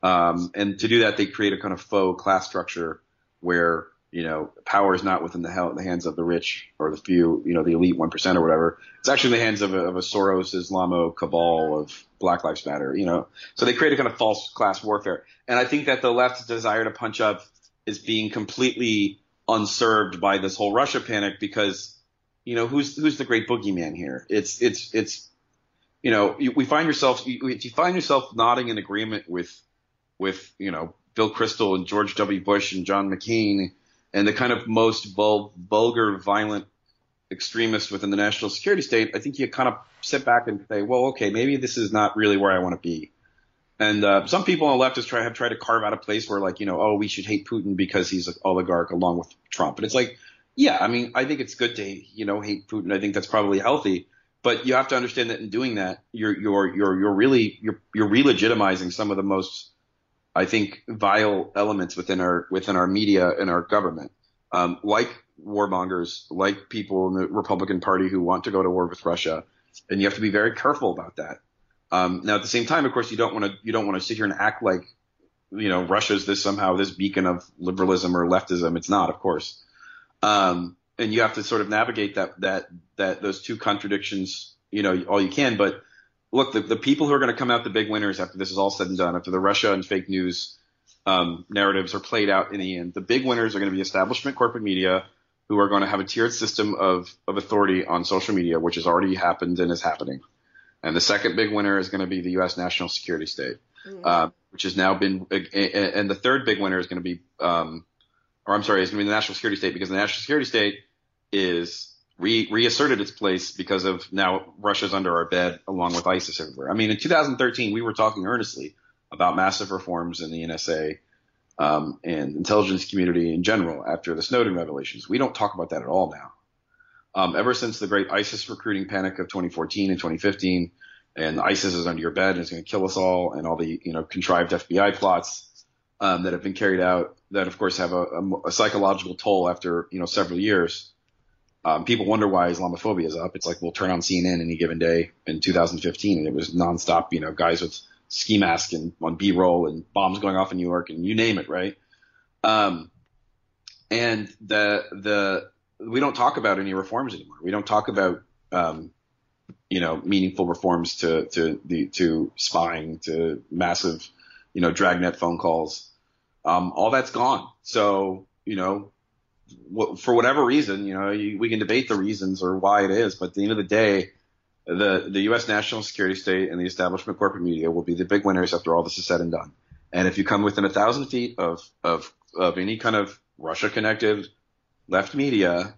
Um, and to do that, they create a kind of faux class structure where, you know, power is not within the, hel- the hands of the rich or the few, you know, the elite 1% or whatever. It's actually in the hands of a, of a Soros Islamo cabal of Black Lives Matter, you know. So they create a kind of false class warfare. And I think that the left's desire to punch up is being completely unserved by this whole Russia panic because, you know, who's who's the great boogeyman here? It's it's it's you know, you, we find yourself you, you find yourself nodding in agreement with with you know Bill Kristol and George W. Bush and John McCain and the kind of most vul- vulgar, violent extremists within the national security state. I think you kind of sit back and say, well, okay, maybe this is not really where I want to be. And uh, some people on the left try, have tried to carve out a place where, like, you know, oh, we should hate Putin because he's an oligarch along with Trump. And it's like, yeah, I mean, I think it's good to, you know, hate Putin. I think that's probably healthy. But you have to understand that in doing that, you're you're you're you're really you're you're re-legitimizing some of the most, I think, vile elements within our within our media and our government, um, like warmongers, like people in the Republican Party who want to go to war with Russia, and you have to be very careful about that. Um, now, at the same time, of course, you don't want to you don't want to sit here and act like you know Russia's this somehow this beacon of liberalism or leftism. It's not, of course. Um, and you have to sort of navigate that that that those two contradictions, you know, all you can. But look, the, the people who are going to come out the big winners after this is all said and done, after the Russia and fake news um, narratives are played out in the end, the big winners are going to be establishment corporate media who are going to have a tiered system of of authority on social media, which has already happened and is happening. And the second big winner is going to be the U.S. national security state, uh, which has now been, and the third big winner is going to be, um, or I'm sorry, it's going to be the national security state because the national security state is re- reasserted its place because of now Russia's under our bed along with ISIS everywhere. I mean, in 2013, we were talking earnestly about massive reforms in the NSA um, and intelligence community in general after the Snowden revelations. We don't talk about that at all now. Um, ever since the great ISIS recruiting panic of 2014 and 2015, and ISIS is under your bed and is going to kill us all, and all the you know contrived FBI plots um, that have been carried out that of course have a, a, a psychological toll after you know several years. Um, people wonder why Islamophobia is up. It's like we'll turn on CNN any given day in 2015, and it was nonstop. You know, guys with ski masks and on B-roll and bombs going off in New York and you name it, right? Um, and the the we don't talk about any reforms anymore. We don't talk about um, you know meaningful reforms to to the to spying to massive you know dragnet phone calls. Um, all that's gone. So you know for whatever reason, you know, you, we can debate the reasons or why it is, but at the end of the day, the the U.S. national security state and the establishment corporate media will be the big winners after all this is said and done. And if you come within a thousand feet of of of any kind of Russia connected left media,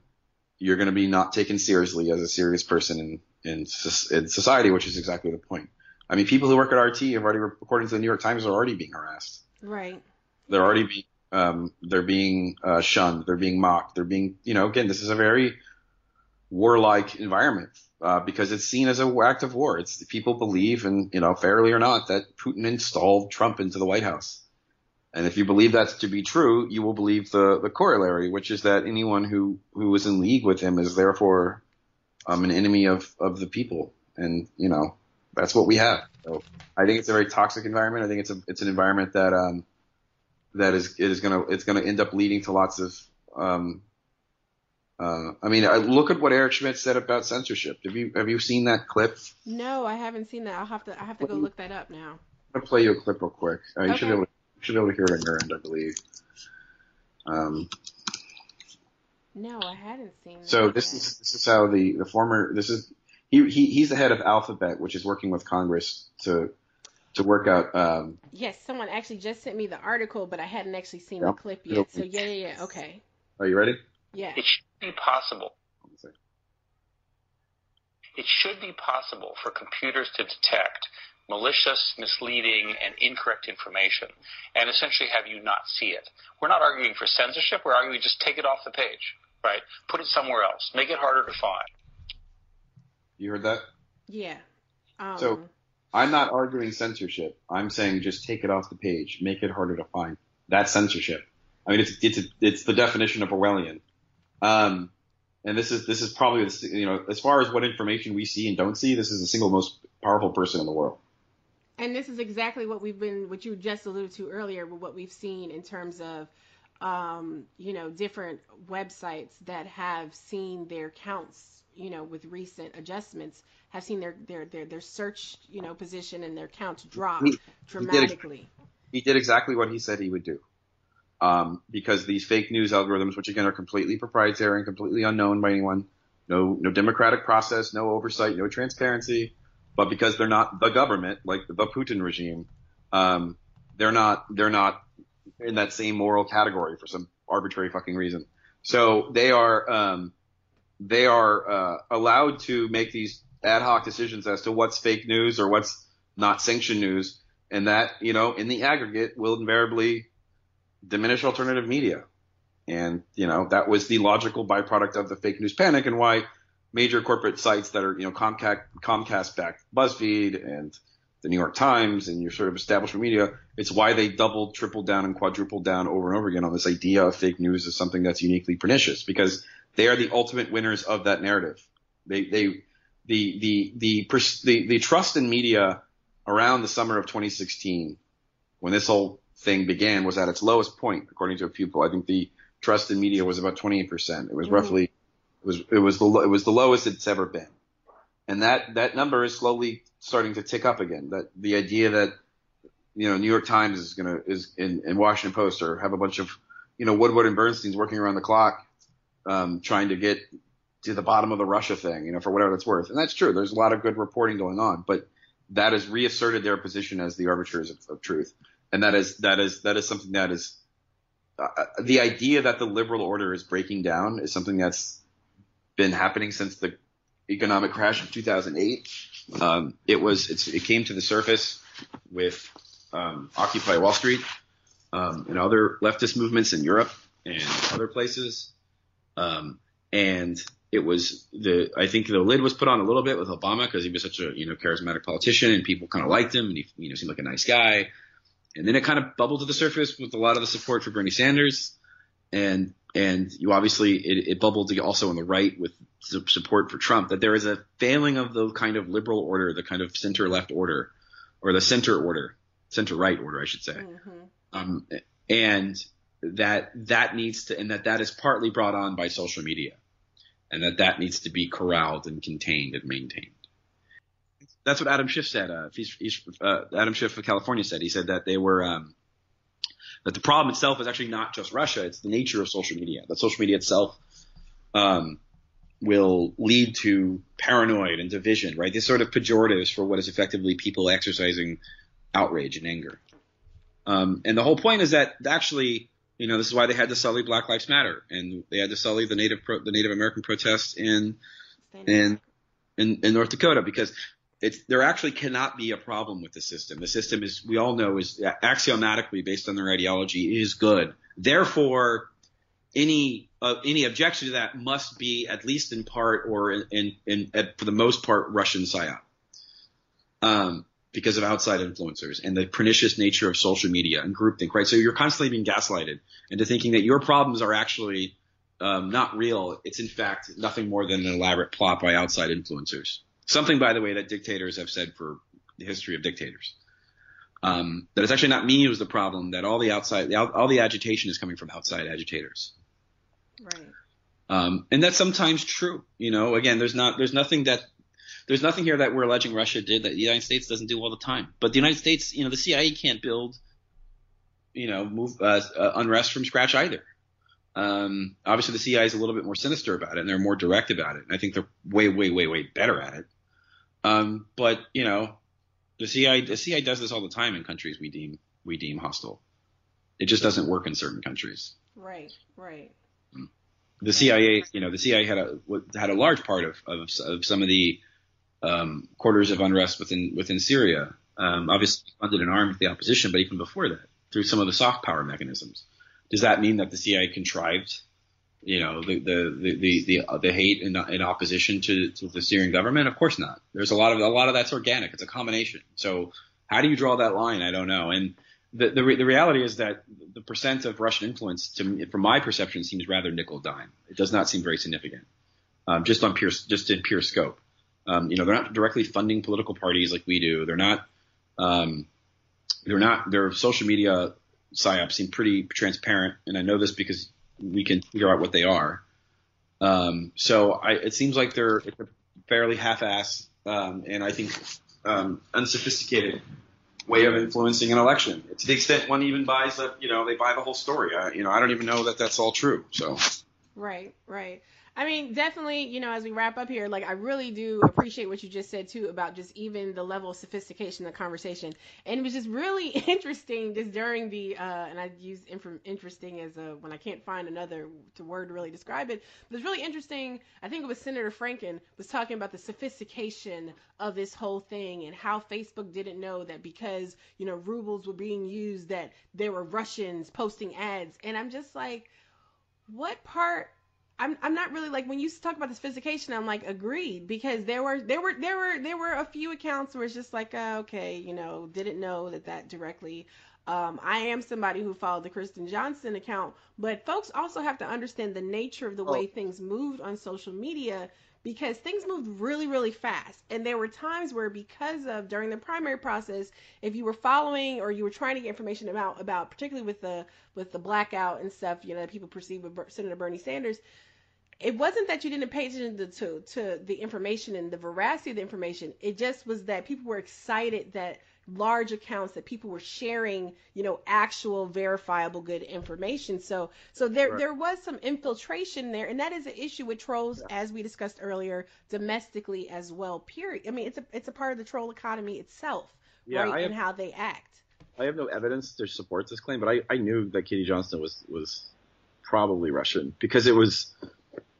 you're going to be not taken seriously as a serious person in, in in society, which is exactly the point. I mean, people who work at RT have already, according to the New York Times, are already being harassed. Right. They're already being um, they're being uh, shunned. They're being mocked. They're being, you know, again, this is a very warlike environment uh, because it's seen as an act of war. It's people believe, and you know, fairly or not, that Putin installed Trump into the White House. And if you believe that to be true, you will believe the, the corollary, which is that anyone who, who is in league with him is therefore um, an enemy of, of the people. And, you know, that's what we have. So I think it's a very toxic environment. I think it's a, it's an environment that, um, that is it is gonna it's gonna end up leading to lots of um, uh, I mean, I look at what Eric Schmidt said about censorship. Have you have you seen that clip? No, I haven't seen that. I'll have to I have to go look that up now. I'm gonna play you a clip real quick. Uh, you Okay. should be able to, should be able to hear it on your end, I believe. Um, No, I hadn't seen that. so this yet. is this is how the the former this is he, he he's the head of Alphabet, which is working with Congress to to work out um, Yes, someone actually just sent me the article, but I hadn't actually seen Yep. the clip yet. So yeah, yeah, yeah. Okay. Are you ready? Yeah. It should be possible. It should be possible for computers to detect malicious, misleading, and incorrect information and essentially have you not see it. We're not arguing for censorship. We're arguing just take it off the page, right? Put it somewhere else. Make it harder to find. You heard that? Yeah. Um, So- I'm not arguing censorship. I'm saying just take it off the page, make it harder to find. That's censorship. I mean, it's it's a, it's the definition of Orwellian. Um, and this is this is probably the, you know as far as what information we see and don't see, this is the single most powerful person in the world. and this is exactly what we've been, what you just alluded to earlier, but what we've seen in terms of, um, you know, different websites that have seen their counts, you know, with recent adjustments, have seen their their their, their search, you know, position and their counts drop He- he did dramatically. He did exactly what he said he would do. Um, because these fake news algorithms, which again are completely proprietary and completely unknown by anyone, no no democratic process, no oversight, no transparency, but because they're not the government, like the Putin regime, um, they're not they're not in that same moral category for some arbitrary fucking reason. So they are um, they are uh, allowed to make these ad hoc decisions as to what's fake news or what's not sanctioned news, and that you know in the aggregate will invariably diminish alternative media. And you know that was the logical byproduct of the fake news panic, and why major corporate sites that are you know Comcast Comcast backed BuzzFeed and the New York Times and your sort of establishment media, it's why they doubled, tripled down, and quadrupled down over and over again on this idea of fake news as something that's uniquely pernicious because they are the ultimate winners of that narrative. They they the the the the, the trust in media around the summer of 2016 when this whole thing began was at its lowest point according to a few polls. I think the trust in media was about 28%. It was Mhm. roughly it was it was the it was the lowest it's ever been. And that that number is slowly starting to tick up again. That the idea that you know New York Times is going to is in, in Washington Post or have a bunch of you know Woodward and Bernstein's working around the clock um, trying to get to the bottom of the Russia thing, you know, for whatever that's worth. And that's true. There's a lot of good reporting going on, but that has reasserted their position as the arbiters of, of truth. And that is that is that is something that is uh, the idea that the liberal order is breaking down is something that's been happening since the economic crash of 2008. Um, it was it's, it came to the surface with um, Occupy Wall Street um, and other leftist movements in Europe and other places, um, and it was the I think the lid was put on a little bit with Obama because he was such a you know charismatic politician and people kind of liked him and he you know seemed like a nice guy. And then it kind of bubbled to the surface with a lot of the support for Bernie Sanders, and and you obviously it, it bubbled also on the right with su- support for Trump. That there is a failing of the kind of liberal order, the kind of center left order, or the center order, center right order, I should say. Um, and that that needs to and that that is partly brought on by social media and that that needs to be corralled and contained and maintained. That's what adam schiff said uh, he's, he's, uh, adam schiff of california said. He said that they were um, that the problem itself is actually not just russia it's the nature of social media. That social media itself um, will lead to paranoid and division right? These sort of pejoratives for what is effectively people exercising outrage and anger. Um, and the whole point is that actually you know, this is why they had to sully Black Lives Matter, and they had to sully the Native pro, the Native American protests in in, in in North Dakota because it's there actually cannot be a problem with the system. The system is we all know is axiomatically based on their ideology is good. Therefore, any uh, any objection to that must be at least in part or in in, in at, for the most part Russian psyop. Um, because of outside influencers and the pernicious nature of social media and groupthink, right? So you're constantly being gaslighted into thinking that your problems are actually um, not real. It's in fact nothing more than an elaborate plot by outside influencers. Something, by the way, that dictators have said for the history of dictators. Um, that it's actually not me who's the problem. That all the outside, all the agitation is coming from outside agitators. Right. Um, and that's sometimes true. You know, again, there's not, there's nothing that there's nothing here that we're alleging Russia did that the United States doesn't do all the time. But the United States, you know, the CIA can't build, you know, move uh, uh, unrest from scratch either. Um, obviously, the CIA is a little bit more sinister about it, and they're more direct about it. And I think they're way, way, way, way better at it. Um, but you know, the CIA, the CIA does this all the time in countries we deem we deem hostile. It just doesn't work in certain countries. Right. Right. The CIA, you know, the CIA had a had a large part of of, of some of the um, quarters of unrest within within Syria. Um, obviously funded and armed the opposition, but even before that, through some of the soft power mechanisms. Does that mean that the CIA contrived, you know, the the the the, the, the hate in, in opposition to, to the Syrian government? Of course not. There's a lot of a lot of that's organic. It's a combination. So how do you draw that line? I don't know. And the the, the reality is that the percent of Russian influence, to, from my perception, seems rather nickel dime. It does not seem very significant, um, just on pure just in pure scope. Um, you know, they're not directly funding political parties like we do. They're not. Um, they're not. Their social media psyops seem pretty transparent, and I know this because we can figure out what they are. Um, so I, it seems like they're a fairly half-ass um, and I think um, unsophisticated way of influencing an election. To the extent one even buys that, you know, they buy the whole story. I, you know, I don't even know that that's all true. So. Right, right. I mean, definitely, you know, as we wrap up here, like I really do appreciate what you just said too about just even the level of sophistication of the conversation, and it was just really <laughs> interesting just during the, uh, and I use interesting as a when I can't find another word to really describe it, but it's really interesting. I think it was Senator Franken was talking about the sophistication of this whole thing and how Facebook didn't know that because you know rubles were being used that there were Russians posting ads, and I'm just like, what part I'm I'm not really like when you talk about the sophistication. I'm like agreed because there were there were there were there were a few accounts where it's just like uh, okay, you know, didn't know that that directly. Um, I am somebody who followed the Kristen Johnson account, but folks also have to understand the nature of the way things moved on social media because things moved really, really fast. And there were times where, because of during the primary process, if you were following or you were trying to get information about, about particularly with the with the blackout and stuff, you know, that people perceive with Senator Bernie Sanders, it wasn't that you didn't pay attention to, to, to the information and the veracity of the information. It just was that people were excited that large accounts that people were sharing, you know, actual verifiable good information. So so there right. there was some infiltration there, and that is an issue with trolls, yeah. as we discussed earlier, domestically as well. Period. I mean, it's a it's a part of the troll economy itself, yeah, right, have, and how they act. I have no evidence to support this claim, but I, I knew that Katie Johnston was was probably Russian because it was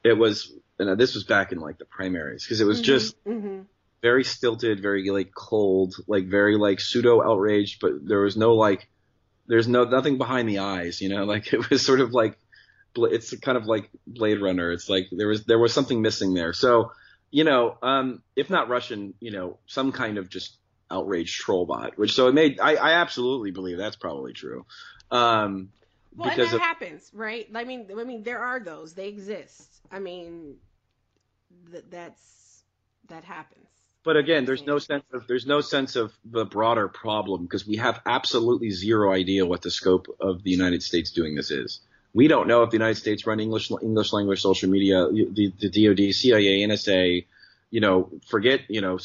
it was and this was back in like the primaries because it was mm-hmm, just mm-hmm. Very stilted, very like cold, like very like pseudo outraged, but there was no like there's no nothing behind the eyes, you know, <laughs> like it was sort of like it's kind of like Blade Runner. It's like there was there was something missing there. So you know, um, if not Russian, you know, some kind of just outraged troll bot. Which so it made I, I absolutely believe that's probably true. Um, Well, and that of, happens, right? I mean, I mean, there are those. They exist. I mean, th- that's that happens. But again, there's no sense of there's no sense of the broader problem because we have absolutely zero idea what the scope of the United States doing this is. We don't know if the United States run English English language social media, the, the DoD, CIA, NSA, you know, forget you know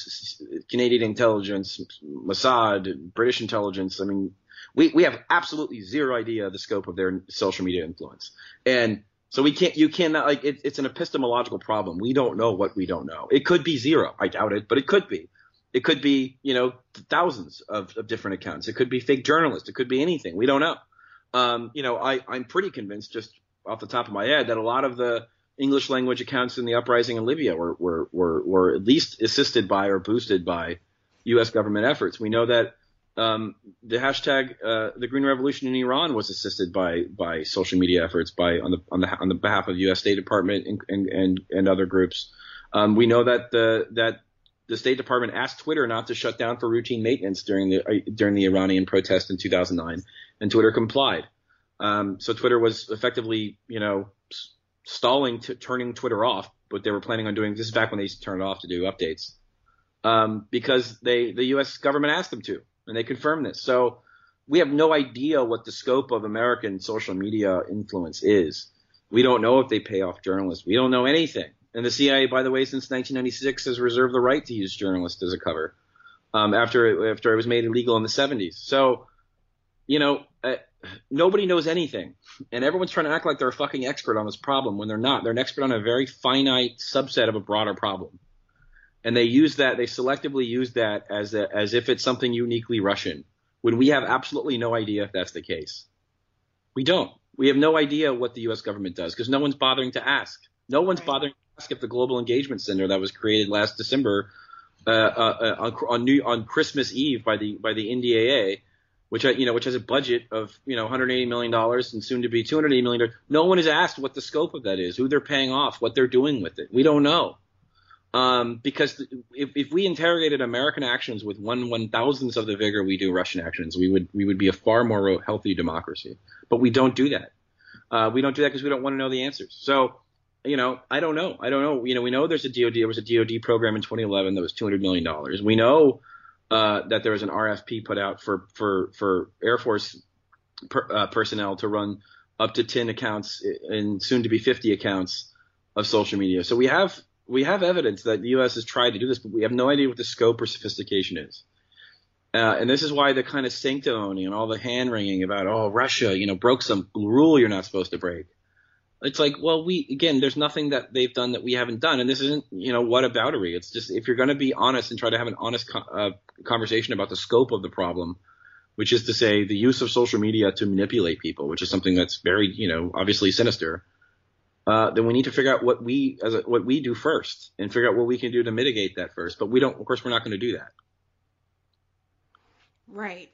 Canadian intelligence, Mossad, British intelligence. I mean, we we have absolutely zero idea of the scope of their social media influence, and so we can't, you cannot, like, it, it's an epistemological problem. We don't know what we don't know. It could be zero. I doubt it, but it could be. It could be, you know, thousands of, of different accounts. It could be fake journalists. It could be anything. We don't know. Um, you know, I, I'm pretty convinced, just off the top of my head, that a lot of the English language accounts in the uprising in Libya were, were, were, were at least assisted by or boosted by U.S. government efforts. We know that um, the hashtag uh, the Green Revolution in Iran was assisted by by social media efforts by on the on the on the behalf of the U.S. State Department and and and, and other groups. Um, we know that the that the State Department asked Twitter not to shut down for routine maintenance during the uh, during the Iranian protest in 2009, and Twitter complied. Um, so Twitter was effectively, you know, stalling to turning Twitter off, but they were planning on doing this is back when they used to turn it off to do updates, um, because they the U.S. government asked them to and they confirm this. So we have no idea what the scope of American social media influence is. We don't know if they pay off journalists. We don't know anything. And the CIA, by the way, since 1996 has reserved the right to use journalists as a cover um, after it, after it was made illegal in the 70s. So, you know, uh, nobody knows anything, and everyone's trying to act like they're a fucking expert on this problem when they're not. They're an expert on a very finite subset of a broader problem and they use that they selectively use that as a, as if it's something uniquely Russian when we have absolutely no idea if that's the case. We don't. We have no idea what the U.S. government does because no one's bothering to ask. No one's Right. bothering to ask if the Global Engagement Center that was created last December uh, uh, uh, on on, New, on Christmas Eve by the by the NDAA, which uh, you know which has a budget of you know 180 million dollars and soon to be 280 million dollars. No one has asked what the scope of that is, who they're paying off, what they're doing with it. We don't know um, because if, if we interrogated American actions with one one thousandth of the vigor we do Russian actions, we would we would be a far more healthy democracy. But we don't do that. Uh, we don't do that because we don't want to know the answers. So, you know, I don't know. I don't know. You know, we know there's a DoD. There was a DoD program in 2011 that was 200 million dollars. We know uh, that there was an RFP put out for for for Air Force per, uh, personnel to run up to 10 accounts and soon to be 50 accounts of social media. So we have we have evidence that the U.S. has tried to do this, but we have no idea what the scope or sophistication is. Uh, and this is why the kind of sanctimony and all the hand wringing about, oh, Russia, you know, broke some rule you're not supposed to break. It's like, well, we again, there's nothing that they've done that we haven't done, and this isn't, you know, what aboutery. It's just if you're going to be honest and try to have an honest co- uh, conversation about the scope of the problem, which is to say the use of social media to manipulate people, which is something that's very, you know, obviously sinister. Uh, then we need to figure out what we as a, what we do first, and figure out what we can do to mitigate that first. But we don't, of course, we're not going to do that. Right.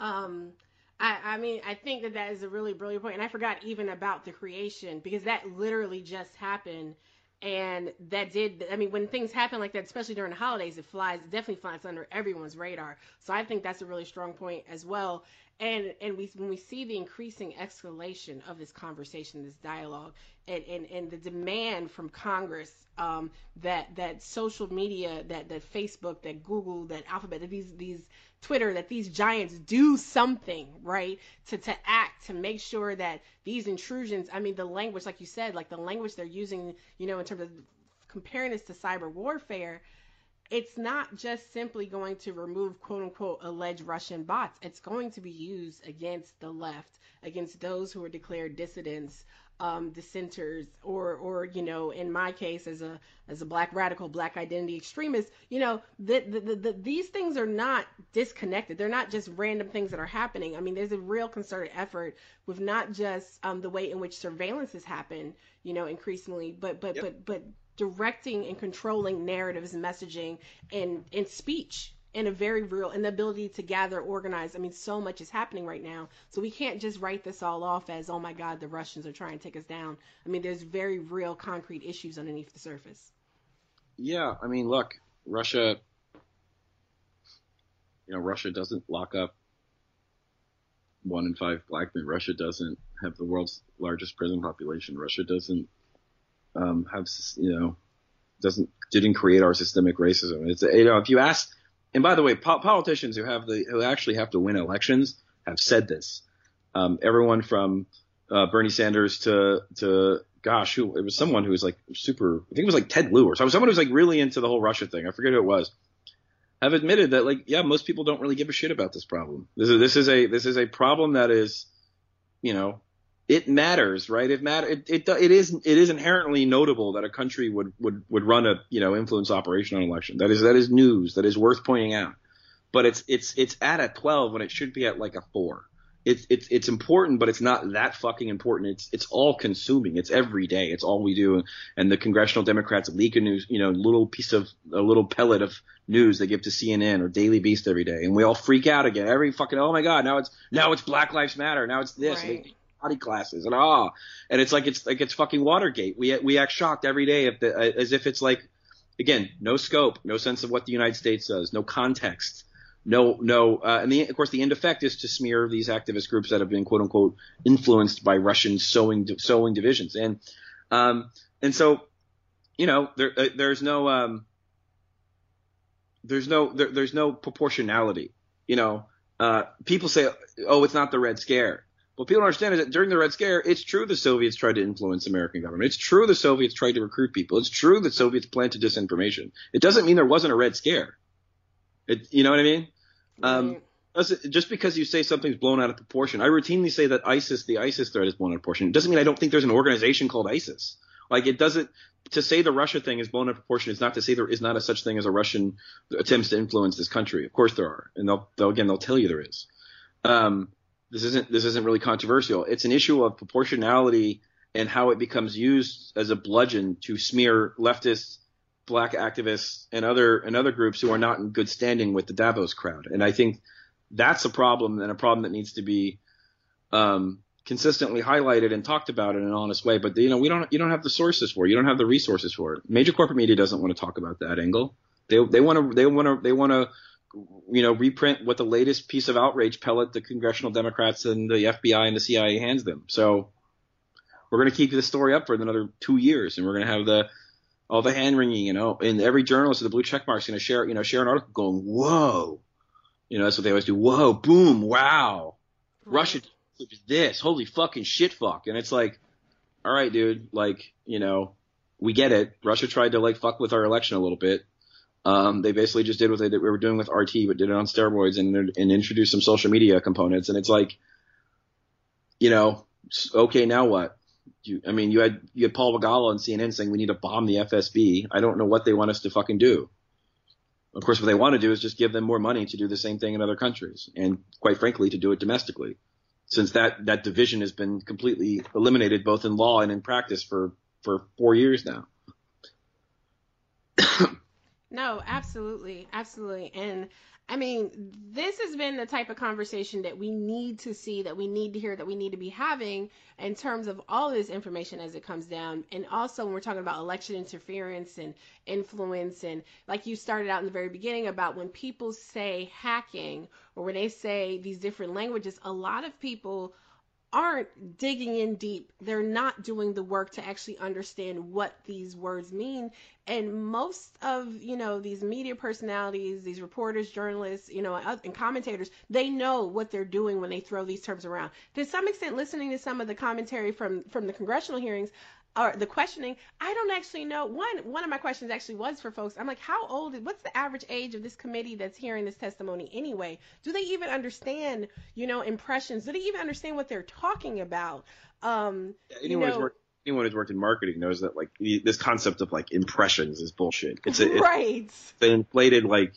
Um, I, I mean, I think that that is a really brilliant point, and I forgot even about the creation because that literally just happened, and that did. I mean, when things happen like that, especially during the holidays, it flies it definitely flies under everyone's radar. So I think that's a really strong point as well. And and we when we see the increasing escalation of this conversation, this dialogue, and and, and the demand from Congress um, that that social media, that that Facebook, that Google, that Alphabet, that these these Twitter that these giants do something, right? To to act to make sure that these intrusions, I mean the language like you said, like the language they're using, you know, in terms of comparing this to cyber warfare, it's not just simply going to remove quote unquote alleged Russian bots. It's going to be used against the left, against those who are declared dissidents, um, dissenters, or or you know, in my case as a as a black radical, black identity extremist, you know, the, the, the, the, these things are not disconnected. They're not just random things that are happening. I mean, there's a real concerted effort with not just um, the way in which surveillance has happened, you know, increasingly, but but Yep. but but directing and controlling narratives and messaging and and speech in a very real and the ability to gather, organize. I mean, so much is happening right now. So we can't just write this all off as, oh my God, the Russians are trying to take us down. I mean, there's very real concrete issues underneath the surface. Yeah, I mean, look, Russia, you know, Russia doesn't lock up one in five black men. Russia doesn't have the world's largest prison population. Russia doesn't um, have, you know, doesn't didn't create our systemic racism. It's you know, if you ask, and by the way, po- politicians who have the who actually have to win elections have said this. Um, everyone from uh, Bernie Sanders to to gosh, who it was someone who was like super. I think it was like Ted Lieu or someone who was like really into the whole Russia thing. I forget who it was have admitted that like yeah most people don't really give a shit about this problem this is this is a this is a problem that is you know it matters right it matter it, it it is it is inherently notable that a country would would would run a you know influence operation on an election that is that is news that is worth pointing out but it's it's it's at a 12 when it should be at like a 4 it's it's it's important, but it's not that fucking important. It's it's all consuming. It's every day. It's all we do. And the congressional Democrats leak a news, you know, little piece of a little pellet of news they give to CNN or Daily Beast every day, and we all freak out again. Every fucking oh my god, now it's now it's Black Lives Matter. Now it's this. Right. Body classes and ah, and it's like it's like it's fucking Watergate. We we act shocked every day if the, as if it's like again no scope, no sense of what the United States does, no context no, no, uh, and the, of course the end effect is to smear these activist groups that have been quote unquote influenced by Russian sowing sowing divisions, and um, and so, you know, there uh, there's no um, there's no there, there's no proportionality. You know, uh, people say, oh, it's not the Red Scare. What people don't understand is that during the Red Scare, it's true the Soviets tried to influence American government. It's true the Soviets tried to recruit people. It's true that Soviets planted disinformation. It doesn't mean there wasn't a Red Scare. It, you know what I mean? Um, just because you say something's blown out of proportion, I routinely say that ISIS, the ISIS threat is blown out of proportion. It doesn't mean I don't think there's an organization called ISIS. Like it doesn't to say the Russia thing is blown out of proportion is not to say there is not a such thing as a Russian attempts to influence this country. Of course there are, and they'll, they'll again they'll tell you there is. Um, this isn't this isn't really controversial. It's an issue of proportionality and how it becomes used as a bludgeon to smear leftists black activists and other and other groups who are not in good standing with the Davos crowd. And I think that's a problem and a problem that needs to be um, consistently highlighted and talked about in an honest way. But you know, we don't you don't have the sources for it. You don't have the resources for it. Major corporate media doesn't want to talk about that angle. They they want to they want to they want to you know reprint what the latest piece of outrage pellet the congressional Democrats and the FBI and the CIA hands them. So we're going to keep this story up for another two years, and we're going to have the all the hand wringing, you know, and every journalist with the blue check mark is going to share, you know, share an article going, whoa, you know, that's what they always do. Whoa, boom, wow, right. Russia this, holy fucking shit, fuck, and it's like, all right, dude, like, you know, we get it. Russia tried to like fuck with our election a little bit. Um, they basically just did what they did, we were doing with RT, but did it on steroids and and introduced some social media components, and it's like, you know, okay, now what? you, I mean, you had you had Paul Begala on CNN saying we need to bomb the FSB. I don't know what they want us to fucking do. Of course, what they want to do is just give them more money to do the same thing in other countries, and quite frankly, to do it domestically, since that that division has been completely eliminated both in law and in practice for for four years now. No, absolutely, absolutely, and I mean, this has been the type of conversation that we need to see, that we need to hear, that we need to be having in terms of all this information as it comes down. And also, when we're talking about election interference and influence, and like you started out in the very beginning about when people say hacking or when they say these different languages, a lot of people aren't digging in deep. They're not doing the work to actually understand what these words mean. And most of, you know, these media personalities, these reporters, journalists, you know, and commentators, they know what they're doing when they throw these terms around. To some extent, listening to some of the commentary from from the congressional hearings, or the questioning, I don't actually know. One one of my questions actually was for folks. I'm like, how old? Is, what's the average age of this committee that's hearing this testimony anyway? Do they even understand, you know, impressions? Do they even understand what they're talking about? Um, yeah, anyone, you know, who's worked, anyone who's worked in marketing knows that like this concept of like impressions is bullshit. It's a, <laughs> right. It's the inflated like.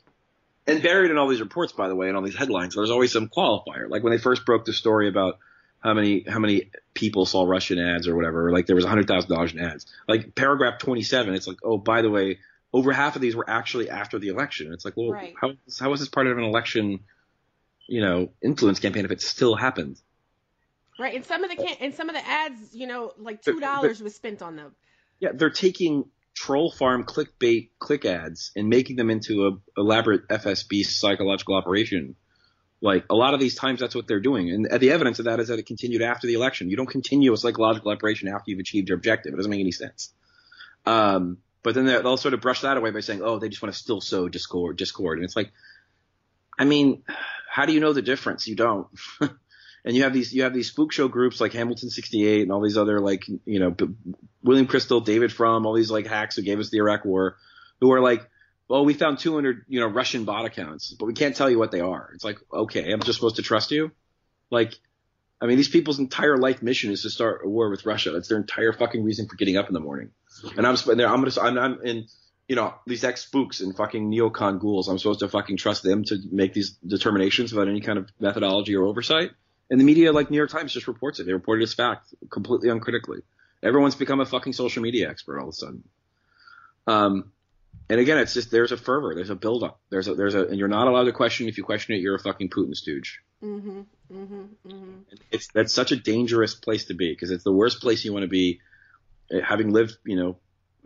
And buried in all these reports, by the way, and all these headlines, there's always some qualifier. Like when they first broke the story about how many how many people saw Russian ads or whatever. Like there was hundred thousand dollars in ads. Like paragraph twenty seven, it's like, oh, by the way, over half of these were actually after the election. It's like, well, Right. how how is this part of an election, you know, influence campaign if it still happened? Right, and some of the can- and some of the ads, you know, like two dollars was spent on them. Yeah, they're taking troll farm clickbait click ads and making them into a elaborate FSB psychological operation. Like a lot of these times, that's what they're doing, and the evidence of that is that it continued after the election. You don't continue a psychological operation after you've achieved your objective. It doesn't make any sense. Um, but then they'll sort of brush that away by saying, "Oh, they just want to still sow discord, discord," and it's like, I mean, how do you know the difference? You don't. <laughs> and you have these you have these spook show groups like Hamilton 68 and all these other like you know William Kristol, David Frum, all these like hacks who gave us the Iraq War, who are like, well, we found 200 you know Russian bot accounts, but we can't tell you what they are. It's like, okay, I'm just supposed to trust you? Like, I mean, these people's entire life mission is to start a war with Russia. That's their entire fucking reason for getting up in the morning. And I'm there. I'm gonna. I'm, I'm in. You know these ex spooks and fucking neocon ghouls. I'm supposed to fucking trust them to make these determinations without any kind of methodology or oversight. And the media, like New York Times, just reports it. They report it as fact, completely uncritically. Everyone's become a fucking social media expert all of a sudden. Um, and again, it's just there's a fervor, there's a buildup, there's a there's a, and you're not allowed to question. If you question it, you're a fucking Putin stooge. Mm-hmm. Mm-hmm. Mm-hmm. It's that's such a dangerous place to be because it's the worst place you want to be. eh, Having lived, you know,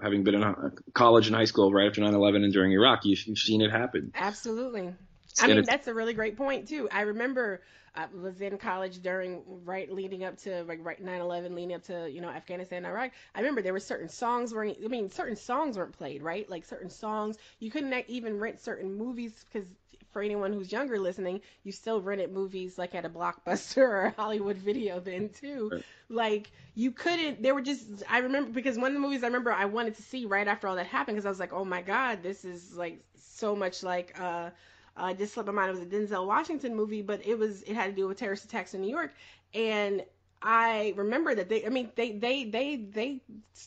having been in uh, college and high school right after 9/11 and during Iraq, you've, you've seen it happen. Absolutely. I mean, that's a really great point too. I remember I was in college during right leading up to like right 9/11, leading up to you know Afghanistan, and Iraq. I remember there were certain songs weren't. I mean, certain songs weren't played, right? Like certain songs you couldn't even rent certain movies because for anyone who's younger listening, you still rented movies like at a blockbuster <laughs> or a Hollywood video then too. Right. Like you couldn't. There were just. I remember because one of the movies I remember I wanted to see right after all that happened because I was like, oh my god, this is like so much like. uh uh, just slipped my mind. It was a Denzel Washington movie, but it was it had to do with terrorist attacks in New York, and I remember that they. I mean, they they they they.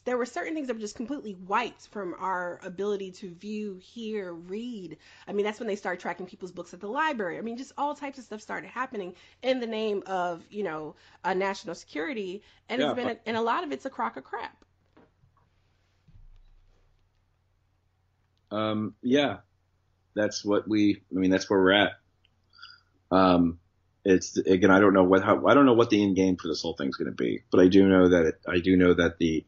There were certain things that were just completely wiped from our ability to view, hear, read. I mean, that's when they started tracking people's books at the library. I mean, just all types of stuff started happening in the name of you know uh, national security, and Yeah, it's been a, and a lot of it's a crock of crap. Um, yeah, that's what we. I mean, that's where we're at. Um, it's again, I don't know what how, I don't know what the end game for this whole thing's going to be, but I do know that it, I do know that the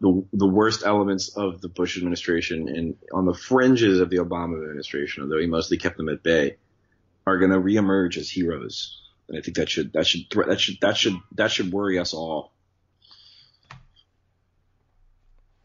the the worst elements of the Bush administration and on the fringes of the Obama administration, although he mostly kept them at bay, are going to reemerge as heroes. And I think that should that should that should that should that should worry us all.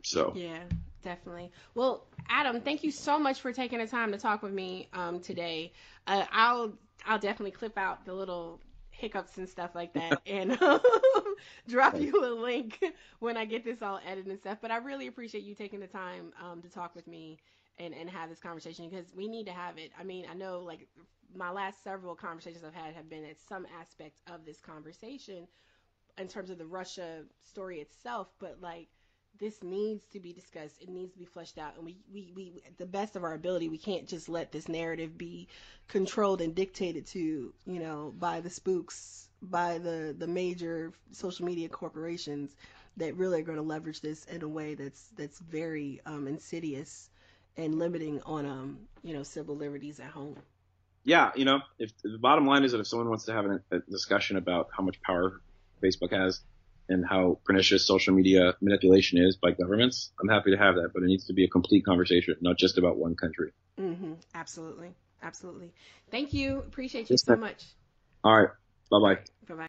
So Yeah, definitely. Well, Adam, thank you so much for taking the time to talk with me um, today. Uh, I'll I'll definitely clip out the little hiccups and stuff like that <laughs> and um, <laughs> drop you a link <laughs> when I get this all edited and stuff. But I really appreciate you taking the time um, to talk with me and, and have this conversation because we need to have it. I mean, I know like my last several conversations I've had have been at some aspect of this conversation in terms of the Russia story itself, but like this needs to be discussed. It needs to be fleshed out, and we, we, we, at the best of our ability, we can't just let this narrative be controlled and dictated to, you know, by the spooks, by the the major social media corporations that really are going to leverage this in a way that's that's very um, insidious and limiting on um you know civil liberties at home. yeah, you know, if the bottom line is that if someone wants to have a, a discussion about how much power Facebook has and how pernicious social media manipulation is by governments, I'm happy to have that, but it needs to be a complete conversation, not just about one country. Mm-hmm. Absolutely, absolutely. Thank you. Appreciate you Yes, so much. All right, bye bye. Bye bye.